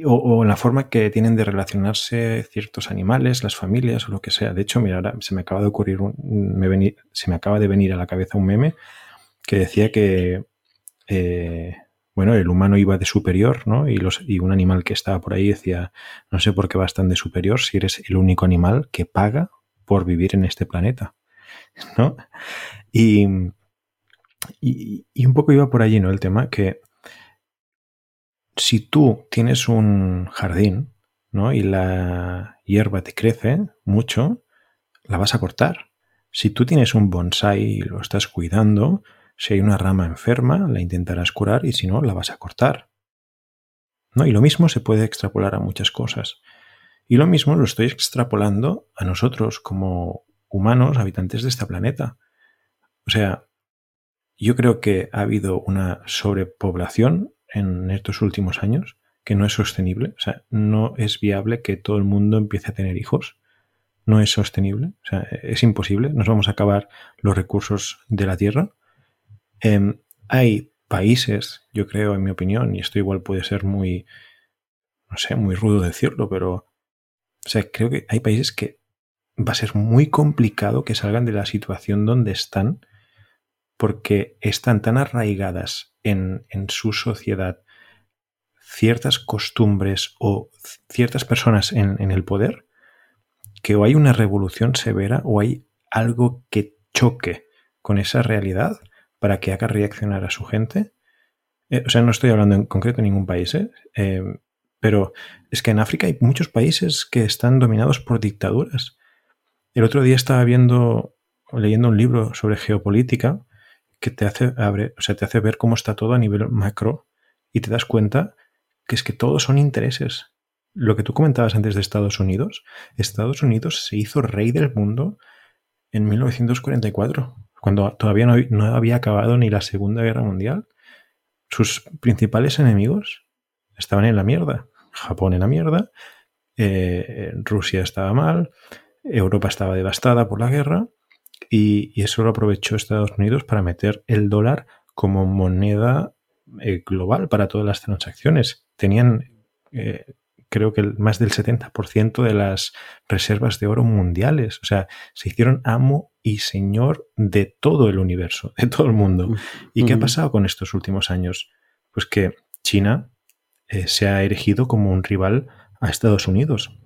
o, en la forma que tienen de relacionarse ciertos animales, las familias o lo que sea. De hecho, mira, ahora se me acaba de ocurrir, un, me se me acaba de venir a la cabeza un meme que decía que, eh, bueno, el humano iba de superior, ¿no? Y, los, y un animal que estaba por ahí decía, no sé por qué vas tan de superior si eres el único animal que paga por vivir en este planeta, ¿no? Y, y, y un poco iba por allí, ¿no? El tema que si tú tienes un jardín ¿no? Y la hierba te crece mucho, la vas a cortar. Si tú tienes un bonsai y lo estás cuidando, si hay una rama enferma, la intentarás curar y si no, la vas a cortar. ¿No? Y lo mismo se puede extrapolar a muchas cosas. Y lo mismo lo estoy extrapolando a nosotros como humanos, habitantes de este planeta. O sea, yo creo que ha habido una sobrepoblación en estos últimos años que no es sostenible. O sea, no es viable que todo el mundo empiece a tener hijos. No es sostenible. O sea, es imposible. Nos vamos a acabar los recursos de la Tierra. Em, hay países, yo creo, en mi opinión, y esto igual puede ser muy, no sé, muy rudo decirlo, pero, o sea, creo que hay países que va a ser muy complicado que salgan de la situación donde están porque están tan arraigadas en, en su sociedad ciertas costumbres o ciertas personas en, en, el poder que o hay una revolución severa o hay algo que choque con esa realidad para que haga reaccionar a su gente. Eh, o sea, no estoy hablando en concreto de ningún país, ¿eh? Eh, pero es que en África hay muchos países que están dominados por dictaduras. El otro día estaba viendo, leyendo un libro sobre geopolítica que te hace, abre, o sea, te hace ver cómo está todo a nivel macro y te das cuenta que es que todos son intereses. Lo que tú comentabas antes de Estados Unidos, Estados Unidos se hizo rey del mundo en 1944, cuando todavía no, había acabado ni la Segunda Guerra Mundial. Sus principales enemigos estaban en la mierda. Japón en la mierda, eh, Rusia estaba mal, Europa estaba devastada por la guerra y, eso lo aprovechó Estados Unidos para meter el dólar como moneda eh, global para todas las transacciones. Tenían, eh, creo que más del 70% de las reservas de oro mundiales. O sea, se hicieron amo y señor de todo el universo, de todo el mundo. ¿Y qué ha pasado con estos últimos años? Pues que China eh, se ha erigido como un rival a Estados Unidos.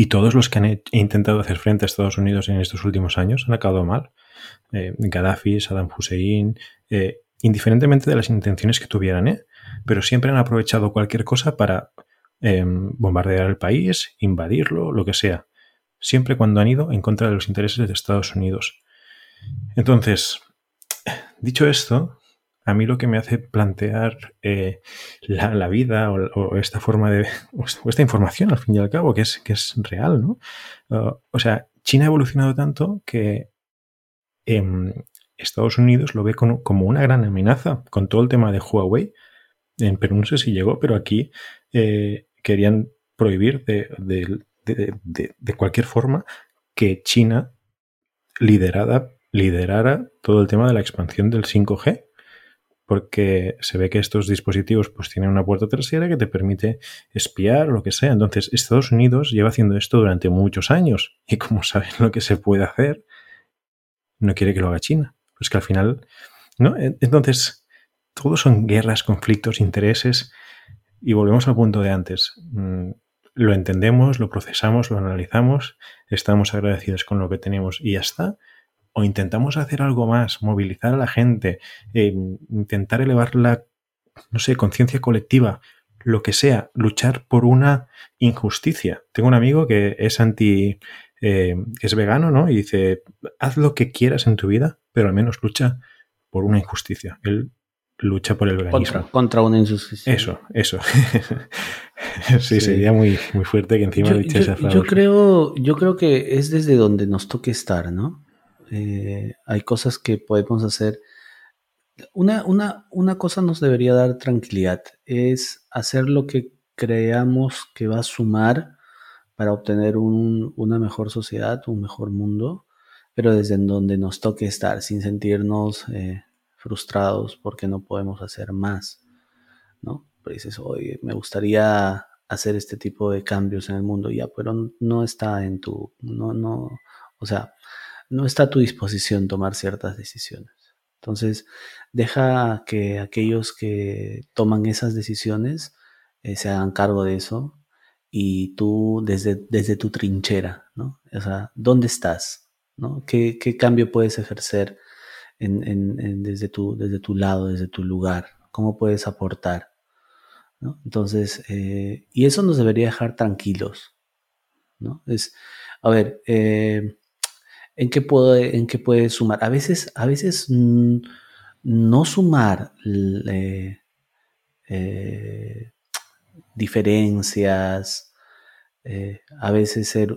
Y todos los que han intentado hacer frente a Estados Unidos en estos últimos años han acabado mal. Gaddafi, Saddam Hussein, indiferentemente de las intenciones que tuvieran, ¿eh? pero siempre han aprovechado cualquier cosa para em, bombardear el país, invadirlo, lo que sea, siempre cuando han ido en contra de los intereses de Estados Unidos. Entonces, dicho esto, a mí lo que me hace plantear eh, la, vida o, esta forma de. o esta información, al fin y al cabo, que es, que es real, ¿no? O sea, China ha evolucionado tanto que em, Estados Unidos lo ve como, una gran amenaza con todo el tema de Huawei. En Perú no sé si llegó, pero aquí eh, querían prohibir de, cualquier forma que China liderada, liderara todo el tema de la expansión del 5G, porque se ve que estos dispositivos pues tienen una puerta trasera que te permite espiar lo que sea. Entonces, Estados Unidos lleva haciendo esto durante muchos años y como saben lo que se puede hacer, no quiere que lo haga China. Pues que al final, ¿no? Entonces, todos son guerras, conflictos, intereses. Y volvemos al punto de antes. Mm, lo entendemos, lo procesamos, lo analizamos, estamos agradecidos con lo que tenemos y ya está. O intentamos hacer algo más, movilizar a la gente, eh, intentar elevar la, no sé, conciencia colectiva, lo que sea, luchar por una injusticia. Tengo un amigo que es anti, eh, es vegano, ¿no? Y dice, haz lo que quieras en tu vida, pero al menos lucha por una injusticia. Él lucha por el veganismo. Contra, una injusticia. Eso, eso. sí, sería muy, muy fuerte que encima yo, esa frase. Yo creo, yo creo que es desde donde nos toque estar, ¿no? Eh, hay cosas que podemos hacer. Una, una, una cosa nos debería dar tranquilidad, es hacer lo que creamos que va a sumar para obtener una mejor sociedad, un mejor mundo, pero desde donde nos toque estar, sin sentirnos eh, frustrados porque no podemos hacer más, ¿no? Pero dices, oye, me gustaría hacer este tipo de cambios en el mundo, ya, pero no está en tu, no, no, o sea, no está a tu disposición tomar ciertas decisiones. Entonces, deja que aquellos que toman esas decisiones eh, se hagan cargo de eso y tú desde, desde tu trinchera, ¿no? O sea, ¿dónde estás? ¿no? ¿Qué, qué cambio puedes ejercer en, en, desde, tu, desde tu lado, desde tu lugar? ¿Cómo puedes aportar? Entonces, eh, y eso nos debería dejar tranquilos, ¿no? Es, a ver, eh, ¿en, qué puede, ¿en qué sumar? A veces, a veces mm, no sumar eh, diferencias, a veces ser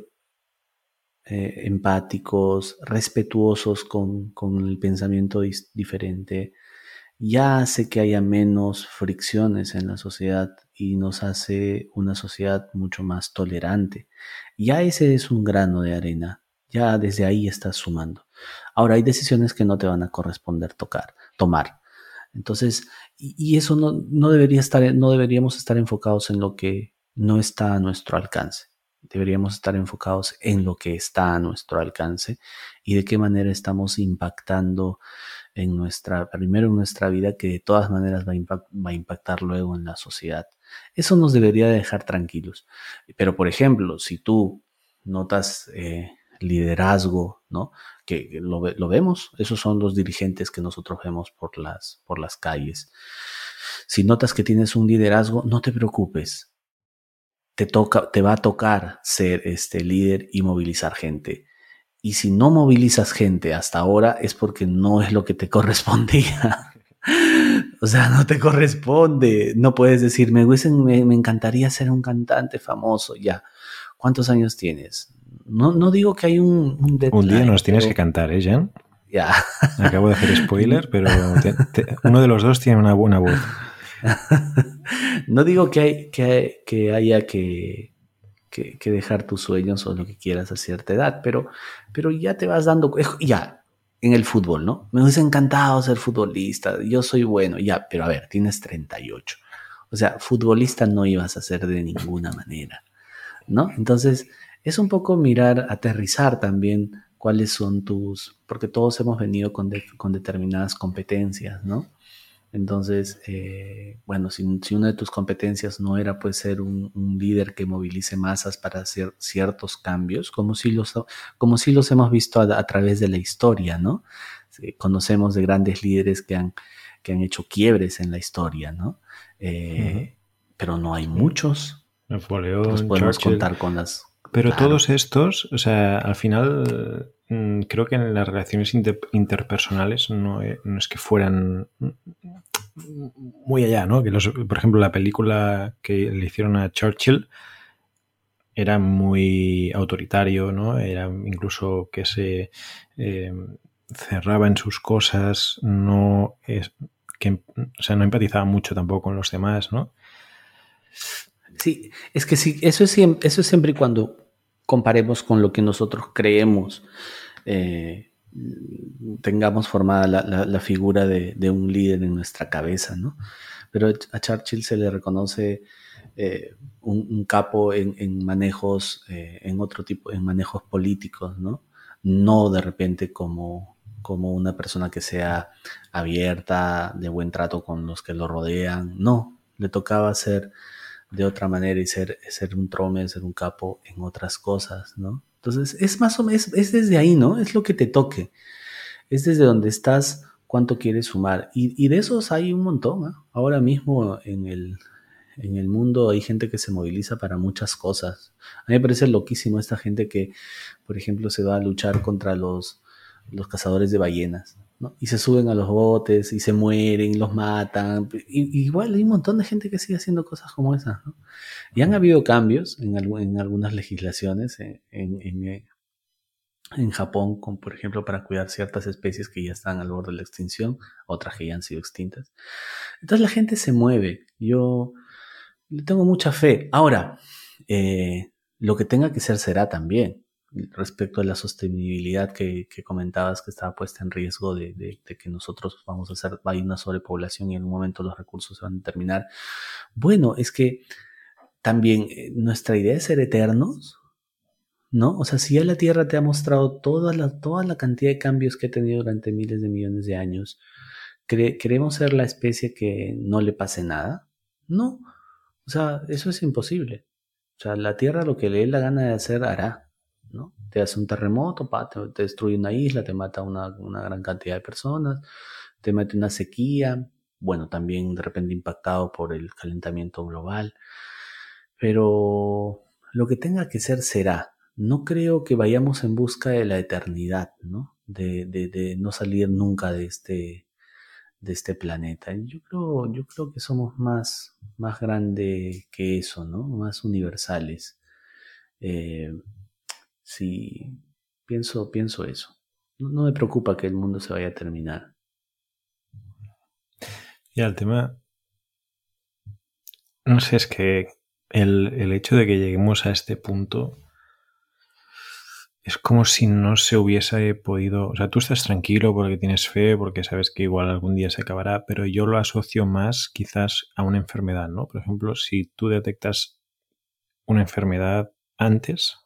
empáticos, respetuosos con, el pensamiento diferente, ya hace que haya menos fricciones en la sociedad y nos hace una sociedad mucho más tolerante. Ya ese es un grano de arena, ya desde ahí estás sumando. Ahora hay decisiones que no te van a corresponder tocar, tomar. Entonces, y, eso no, no, debería estar, no deberíamos estar enfocados en lo que no está a nuestro alcance. Deberíamos estar enfocados en lo que está a nuestro alcance y de qué manera estamos impactando en nuestra, primero en nuestra vida, que de todas maneras va a, impactar luego en la sociedad. Eso nos debería dejar tranquilos. Pero, por ejemplo, si tú notas eh, liderazgo, ¿no? Que, lo, lo, vemos, esos son los dirigentes que nosotros vemos por las, por las calles. Si notas que tienes un liderazgo, no te preocupes. Te, toca, te va a tocar ser este líder y movilizar gente. Y si no movilizas gente hasta ahora es porque no es lo que te correspondía. o sea, no te corresponde. No puedes decir, me, me, encantaría ser un cantante famoso. Ya. ¿Cuántos años tienes? No, no digo que hay un, un Un día nos tienes que cantar, ¿eh, Jan? Ya. Acabo de hacer spoiler, pero uno de los dos tiene una buena voz. no digo que, hay, que, que haya que, que, dejar tus sueños o lo que quieras a cierta edad, pero, pero ya te vas dando, ya, en el fútbol, ¿no? Me hubiese encantado ser futbolista, yo soy bueno, ya, pero a ver, tienes 38. O sea, futbolista no ibas a ser de ninguna manera, ¿no? Entonces, es un poco mirar, aterrizar también cuáles son tus, porque todos hemos venido con, con determinadas competencias, ¿no? Entonces, eh, bueno, si, una de tus competencias no era pues ser un, líder que movilice masas para hacer ciertos cambios, como si los, como si los hemos visto a, través de la historia, ¿no? conocemos de grandes líderes que han, que han hecho quiebres en la historia, ¿no? Eh, pero no hay muchos. Napoleón, podemos contar con las... Pero todos estos, o sea, al final mm, creo que en las relaciones interpersonales no, no, es que fueran muy allá, ¿no? Que por ejemplo, la película que le hicieron a Churchill era muy autoritario, ¿no? Era incluso que se eh, cerraba en sus cosas, no es que, o sea, no empatizaba mucho tampoco con los demás, ¿no? Sí, es que sí, eso es, eso es siempre y cuando comparemos con lo que nosotros creemos. Eh, tengamos formada la, figura de, un líder en nuestra cabeza, ¿no? Pero a Churchill se le reconoce eh, un, capo en, manejos, eh, en otro tipo, en manejos políticos, ¿no? No de repente como, como una persona que sea abierta, de buen trato con los que lo rodean, no, le tocaba ser de otra manera y ser, ser un trome, ser un capo en otras cosas, ¿no? Entonces, es más o menos, es desde ahí, ¿no? Es lo que te toque. Es desde donde estás, cuánto quieres sumar. Y, de esos hay un montón. ¿ah? Ahora mismo en el, en el mundo hay gente que se moviliza para muchas cosas. A mí me parece loquísimo esta gente que, por ejemplo, se va a luchar contra los, los cazadores de ballenas. Y se suben a los botes y se mueren, los matan. igual hay un montón de gente que sigue haciendo cosas como esas. Y han habido cambios en, algunas legislaciones en, en, en, Japón, como por ejemplo para cuidar ciertas especies que ya están al borde de la extinción, otras que ya han sido extintas. Entonces la gente se mueve. Yo le tengo mucha fe. Ahora, eh, lo que tenga que ser será también respecto a la sostenibilidad que, comentabas que estaba puesta en riesgo de, que nosotros vamos a hacer, hay una sobrepoblación y en un momento los recursos se van a terminar. Bueno, es que también eh, nuestra idea es ser eternos, ¿no? O sea, si ya la Tierra te ha mostrado toda la, toda la cantidad de cambios que ha tenido durante miles de millones de años, ¿queremos ser la especie que no le pase nada? No. O sea, eso es imposible. O sea, la Tierra lo que le dé la gana de hacer hará. Te hace un terremoto, te, destruye una isla, te mata una, gran cantidad de personas, te mete una sequía, bueno, también de repente impactado por el calentamiento global. Pero lo que tenga que ser será. No creo que vayamos en busca de la eternidad, ¿no? De, no salir nunca de este, este planeta. Yo creo, yo creo que somos más, más grande que eso, ¿no? Más universales. Eh, sí, pienso, pienso eso. No, me preocupa que el mundo se vaya a terminar. Ya, el tema. No sé, es que el, el hecho de que lleguemos a este punto es como si no se hubiese podido. O sea, tú estás tranquilo porque tienes fe, porque sabes que igual algún día se acabará, pero yo lo asocio más quizás a una enfermedad, ¿no? Por ejemplo, si tú detectas una enfermedad antes,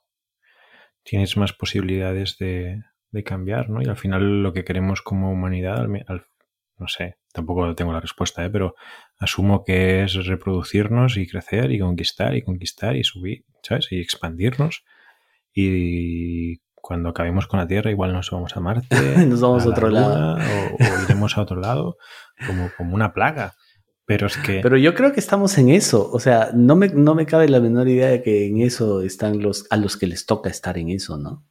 tienes más posibilidades de, de cambiar, ¿no? Y al final lo que queremos como humanidad, no sé, tampoco tengo la respuesta, ¿eh? pero asumo que es reproducirnos y crecer y conquistar y conquistar y subir, ¿sabes? Y expandirnos y cuando acabemos con la Tierra igual nos vamos a Marte, nos vamos a, otro lado o, iremos a otro lado como, como una plaga. Pero es que... Pero yo creo que estamos en eso. O sea, no me, no me cabe la menor idea de que en eso están los a los que les toca estar en eso, ¿no?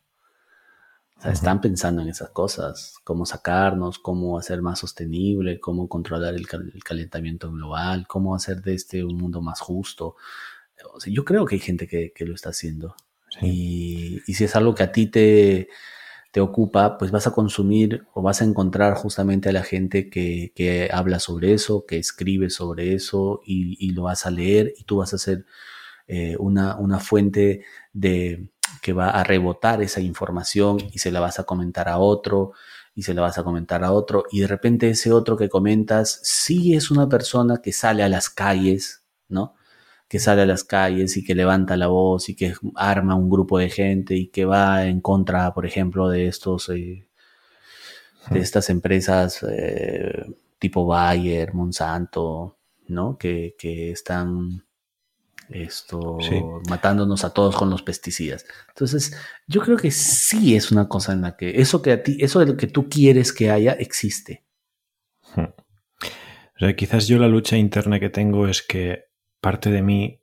O sea, están pensando en esas cosas, cómo sacarnos, cómo hacer más sostenible, cómo controlar el, calentamiento global, cómo hacer de este un mundo más justo. O sea, yo creo que hay gente que, que lo está haciendo. Y, si es algo que a ti te, te, ocupa, pues vas a consumir o vas a encontrar justamente a la gente que, que habla sobre eso, que escribe sobre eso y, y, lo vas a leer y tú vas a ser eh, una, una fuente de que va a rebotar esa información y se la vas a comentar a otro y se la vas a comentar a otro y de repente ese otro que comentas sí es una persona que sale a las calles, ¿no? Que sale a las calles y que levanta la voz y que arma un grupo de gente y que va en contra, por ejemplo, de estos eh, de estas empresas eh, tipo Bayer, Monsanto, ¿no? Que, están esto matándonos a todos con los pesticidas. Entonces, yo creo que sí es una cosa en la que eso que a ti, eso de lo que tú quieres que haya, existe. O sea, quizás yo la lucha interna que tengo es que parte de mí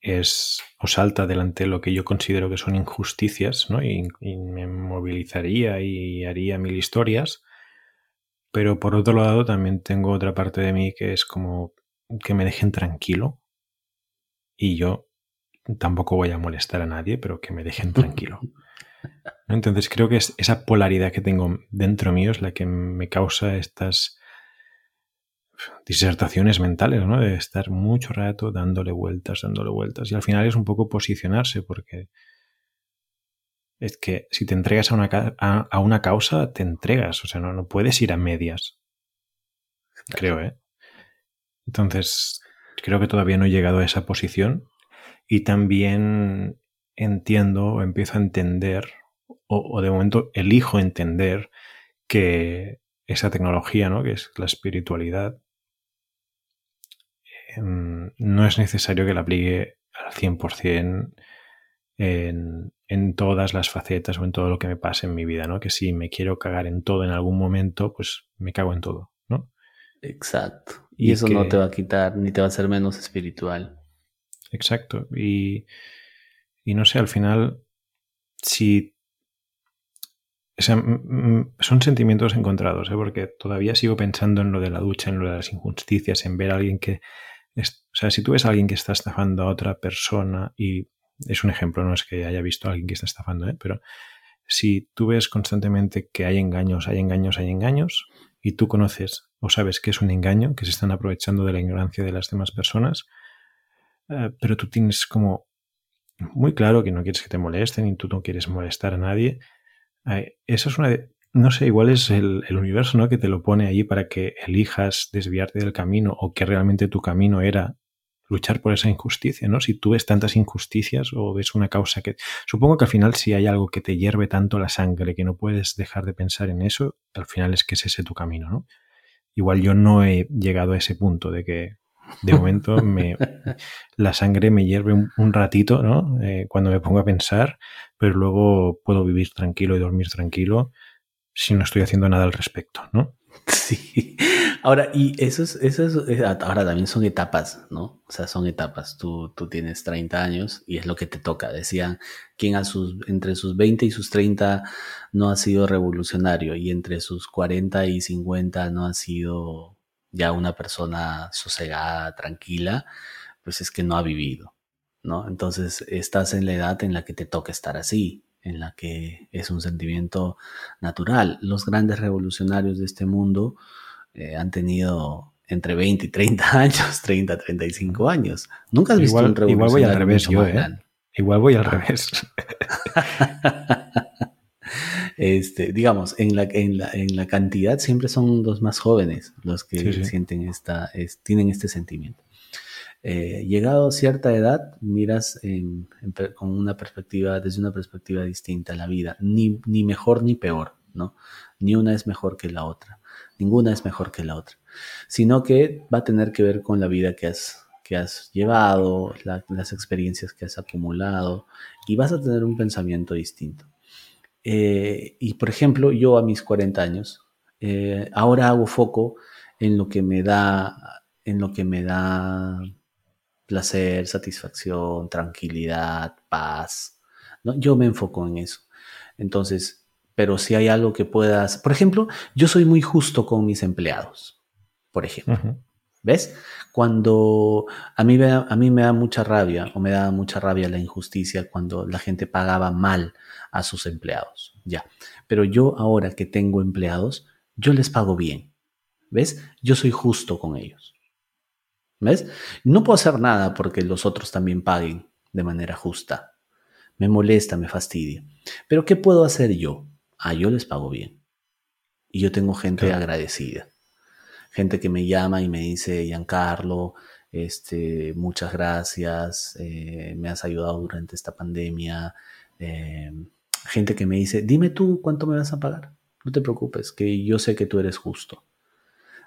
es o salta delante lo que yo considero que son injusticias, ¿no? Y, me movilizaría y haría mil historias. Pero por otro lado también tengo otra parte de mí que es como que me dejen tranquilo. Y yo tampoco voy a molestar a nadie, pero que me dejen tranquilo. Entonces creo que es esa polaridad que tengo dentro mío es la que me causa estas disertaciones mentales, ¿no? De estar mucho rato dándole vueltas, dándole vueltas. Y al final es un poco posicionarse, porque es que si te entregas a una, a, una causa, te entregas. O sea, no, no puedes ir a medias. Creo, ¿eh? Entonces, creo que todavía no he llegado a esa posición. Y también entiendo o empiezo a entender, o de momento elijo entender que esa tecnología, ¿no? Que es la espiritualidad, no es necesario que la aplique al 100% en, en todas las facetas o en todo lo que me pase en mi vida, ¿no? Que si me quiero cagar en todo en algún momento, pues me cago en todo, ¿no? Exacto. Y, eso no te va a quitar ni te va a hacer menos espiritual. Exacto. Y, y no sé, al final, si o sea, son sentimientos encontrados, ¿eh? porque todavía sigo pensando en lo de la ducha, en lo de las injusticias, en ver a alguien que o sea, si tú ves a alguien que está estafando a otra persona y es un ejemplo, no es que haya visto a alguien que está estafando, ¿eh? pero si tú ves constantemente que hay engaños, hay engaños, hay engaños, y tú conoces o sabes que es un engaño, que se están aprovechando de la ignorancia de las demás personas, eh, pero tú tienes como muy claro que no quieres que te molesten y tú no quieres molestar a nadie, eh, eso es una de, no sé, igual es el, universo, ¿no? Que te lo pone ahí para que elijas desviarte del camino o que realmente tu camino era luchar por esa injusticia, ¿no? Si tú ves tantas injusticias o ves una causa que... Supongo que al final si hay algo que te hierve tanto la sangre que no puedes dejar de pensar en eso, al final es que es ese tu camino, ¿no? Igual yo no he llegado a ese punto de que de momento me, la sangre me hierve un, ratito, ¿no? Eh, cuando me pongo a pensar, pero luego puedo vivir tranquilo y dormir tranquilo si no estoy haciendo nada al respecto, ¿no? Sí, Ahora, y eso es, eso es, ahora también son etapas, ¿no? O sea, son etapas. Tú, tú tienes 30 años y es lo que te toca. Decían, quien entre sus 20 y sus 30 no ha sido revolucionario y entre sus 40 y 50 no ha sido ya una persona sosegada, tranquila, pues es que no ha vivido, ¿no? Entonces estás en la edad en la que te toca estar así, en la que es un sentimiento natural. Los grandes revolucionarios de este mundo eh, han tenido entre 20 y 30 años, 30, 35 años. Nunca has visto un revolucionario Igual voy al revés yo, ¿eh? Igual voy al revés. este, digamos, en la, en, la, en la, cantidad siempre son los más jóvenes los que sienten esta, tienen este sentimiento. Eh, llegado a cierta edad, miras con una perspectiva, desde una perspectiva distinta la vida, ni, ni mejor ni peor, ¿no? Ni una es mejor que la otra, ninguna es mejor que la otra, sino que va a tener que ver con la vida que has, que has llevado, las experiencias que has acumulado, y vas a tener un pensamiento distinto. Eh, y por ejemplo, yo a mis 40 años, eh, ahora hago foco en lo que me da, en lo que me da placer, satisfacción, tranquilidad, paz. ¿no? Yo me enfoco en eso. Entonces, pero si hay algo que puedas, por ejemplo, yo soy muy justo con mis empleados, por ejemplo. ¿Ves? Cuando a mí, me, a mí me da mucha rabia o me da mucha rabia la injusticia cuando la gente pagaba mal a sus empleados. Ya. Pero yo ahora que tengo empleados, yo les pago bien. ¿Ves? Yo soy justo con ellos. ¿Ves? No puedo hacer nada porque los otros también paguen de manera justa. Me molesta, me fastidia. Pero ¿qué puedo hacer yo? Ah, yo les pago bien. Y yo tengo gente agradecida. Gente que me llama y me dice, Giancarlo, este, muchas gracias, eh, me has ayudado durante esta pandemia. Eh, gente que me dice, dime tú cuánto me vas a pagar. No te preocupes, que yo sé que tú eres justo.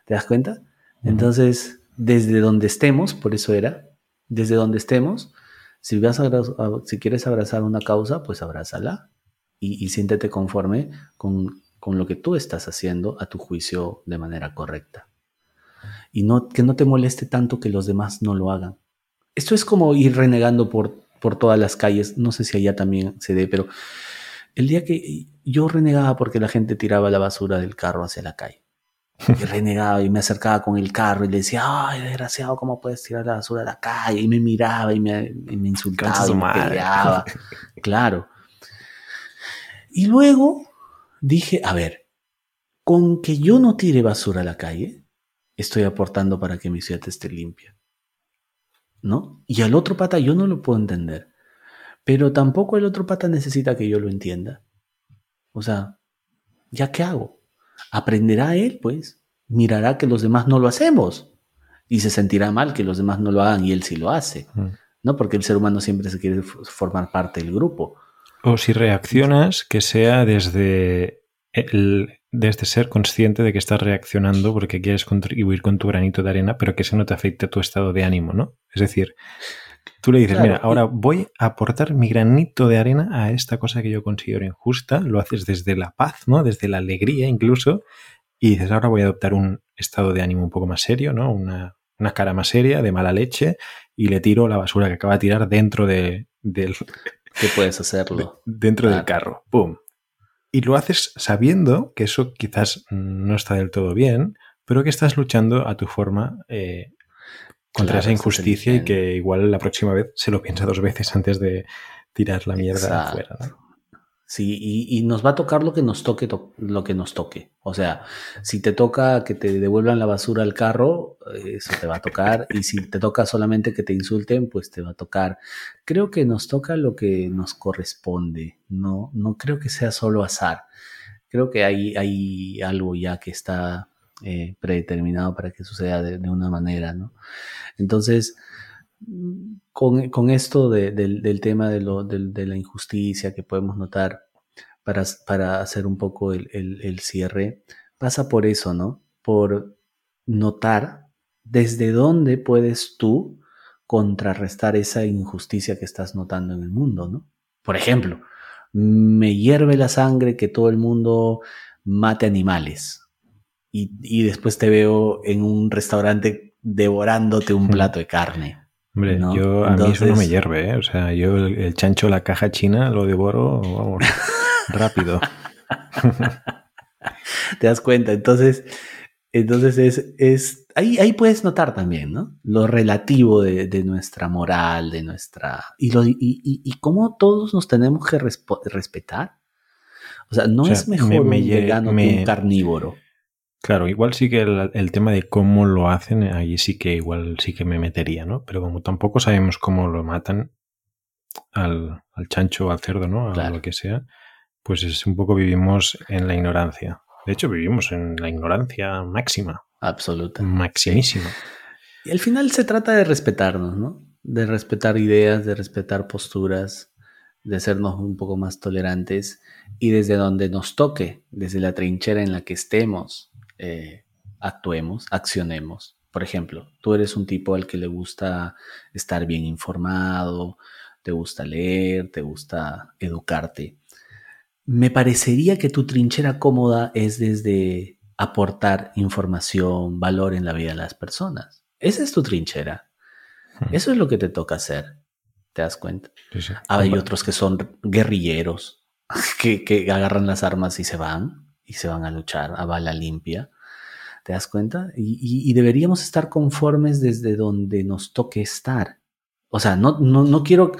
¿Te das cuenta? Entonces, desde donde estemos, por eso era, desde donde estemos, si, vas a, si quieres abrazar una causa, pues abrázala y, siéntete conforme con, con, lo que tú estás haciendo a tu juicio de manera correcta. Y no, que no te moleste tanto que los demás no lo hagan. Esto es como ir renegando por, por todas las calles, no sé si allá también se dé, pero el día que yo renegaba porque la gente tiraba la basura del carro hacia la calle. Y renegaba y me acercaba con el carro y le decía, ay, desgraciado, ¿cómo puedes tirar la basura a la calle? Y me miraba y me, insultaba y me peleaba. Claro. Y luego dije, a ver, con que yo no tire basura a la calle, estoy aportando para que mi ciudad esté limpia. ¿No? Y al otro pata yo no lo puedo entender. Pero tampoco el otro pata necesita que yo lo entienda. O sea, ¿ya qué hago? Aprenderá él, pues, mirará que los demás no lo hacemos y se sentirá mal que los demás no lo hagan y él sí lo hace, ¿no? Porque el ser humano siempre se quiere formar parte del grupo. O si reaccionas, que sea desde el, desde ser consciente de que estás reaccionando porque quieres contribuir con tu granito de arena, pero que eso no te afecte a tu estado de ánimo, ¿no? Es decir, Tú le dices, mira, ahora voy a aportar mi granito de arena a esta cosa que yo considero injusta, lo haces desde la paz, ¿no? Desde la alegría incluso, y dices, ahora voy a adoptar un estado de ánimo un poco más serio, ¿no? Una, cara más seria, de mala leche, y le tiro la basura que acaba de tirar dentro de, del... ¿Qué puedes hacerlo? dentro del carro, ¡pum! Y lo haces sabiendo que eso quizás no está del todo bien, pero que estás luchando a tu forma eh, contra esa injusticia y que igual la próxima vez se lo piensa dos veces antes de tirar la mierda afuera. Sí, y, nos va a tocar lo que nos toque, lo que nos toque. O sea, si te toca que te devuelvan la basura al carro, eso te va a tocar. y si te toca solamente que te insulten, pues te va a tocar. Creo que nos toca lo que nos corresponde. No, no creo que sea solo azar. Creo que hay, hay algo ya que está eh, predeterminado para que suceda de, una manera, ¿no? Entonces, con, esto del, tema de, la injusticia que podemos notar para, para hacer un poco el, cierre, pasa por eso, ¿no? Por notar desde dónde puedes tú contrarrestar esa injusticia que estás notando en el mundo, ¿no? Por ejemplo, me hierve la sangre que todo el mundo mate animales. Y, después te veo en un restaurante devorándote un plato de carne. Hombre, yo, a mí eso no me hierve, ¿eh? O sea, yo el, chancho, la caja china, lo devoro, vamos, rápido. Te das cuenta, entonces, entonces es, es ahí, ahí puedes notar también, ¿no? Lo relativo de, nuestra moral, de nuestra... Y, lo, y, y, cómo todos nos tenemos que respetar. O sea, no es mejor un vegano que un carnívoro. Claro, igual sí que el, tema de cómo lo hacen, ahí sí que igual sí que me metería, ¿no? Pero como tampoco sabemos cómo lo matan al, chancho o al cerdo, ¿no? A lo que sea, pues es un poco vivimos en la ignorancia. De hecho, vivimos en la ignorancia máxima. Absoluta. Maximísima. Y al final se trata de respetarnos, ¿no? De respetar ideas, de respetar posturas, de hacernos un poco más tolerantes y desde donde nos toque, desde la trinchera en la que estemos, eh, actuemos, accionemos. Por ejemplo, tú eres un tipo al que le gusta estar bien informado, te gusta leer, te gusta educarte. Me parecería que tu trinchera cómoda es desde aportar información, valor en la vida de las personas. Esa es tu trinchera. Hmm. Eso es lo que te toca hacer. ¿Te das cuenta? Hay otros que son guerrilleros, que, que agarran las armas y se van, y se van a luchar a bala limpia. ¿Te das cuenta? Y, deberíamos estar conformes desde donde nos toque estar. O sea, no, no, quiero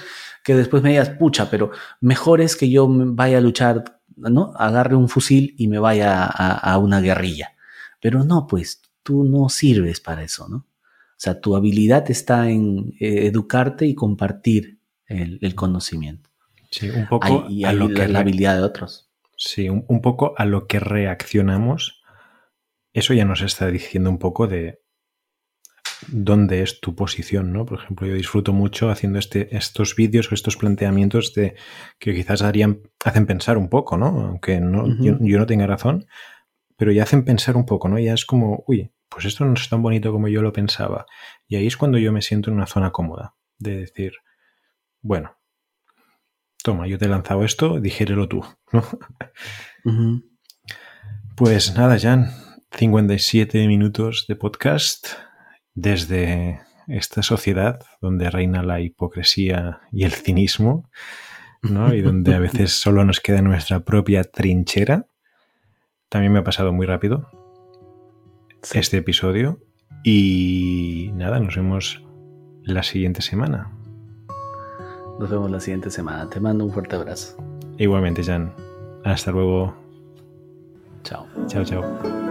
que después me digas, pucha, pero mejor es que yo vaya a luchar, ¿no? Agarre un fusil y me vaya a, una guerrilla. Pero no, pues tú no sirves para eso, ¿no? O sea, tu habilidad está en eh, educarte y compartir el, conocimiento. Sí, un poco y a lo que la habilidad de otros. Sí, un, poco a lo que reaccionamos eso ya nos está diciendo un poco de dónde es tu posición, ¿no? Por ejemplo, yo disfruto mucho haciendo este, estos vídeos o estos planteamientos de que quizás harían, hacen pensar un poco, ¿no? Aunque no, yo, no tenga razón, pero ya hacen pensar un poco, ¿no? Ya es como, uy, pues esto no es tan bonito como yo lo pensaba. Y ahí es cuando yo me siento en una zona cómoda, de decir, bueno, toma, yo te he lanzado esto, dijérelo tú, ¿no? Pues nada, Jan, 57 minutos de podcast desde esta sociedad donde reina la hipocresía y el cinismo, ¿no? Y donde a veces solo nos queda nuestra propia trinchera. También me ha pasado muy rápido este episodio. Y nada, nos vemos la siguiente semana. Nos vemos la siguiente semana. Te mando un fuerte abrazo. Igualmente, Jan. Hasta luego. Chao. Chao, chao.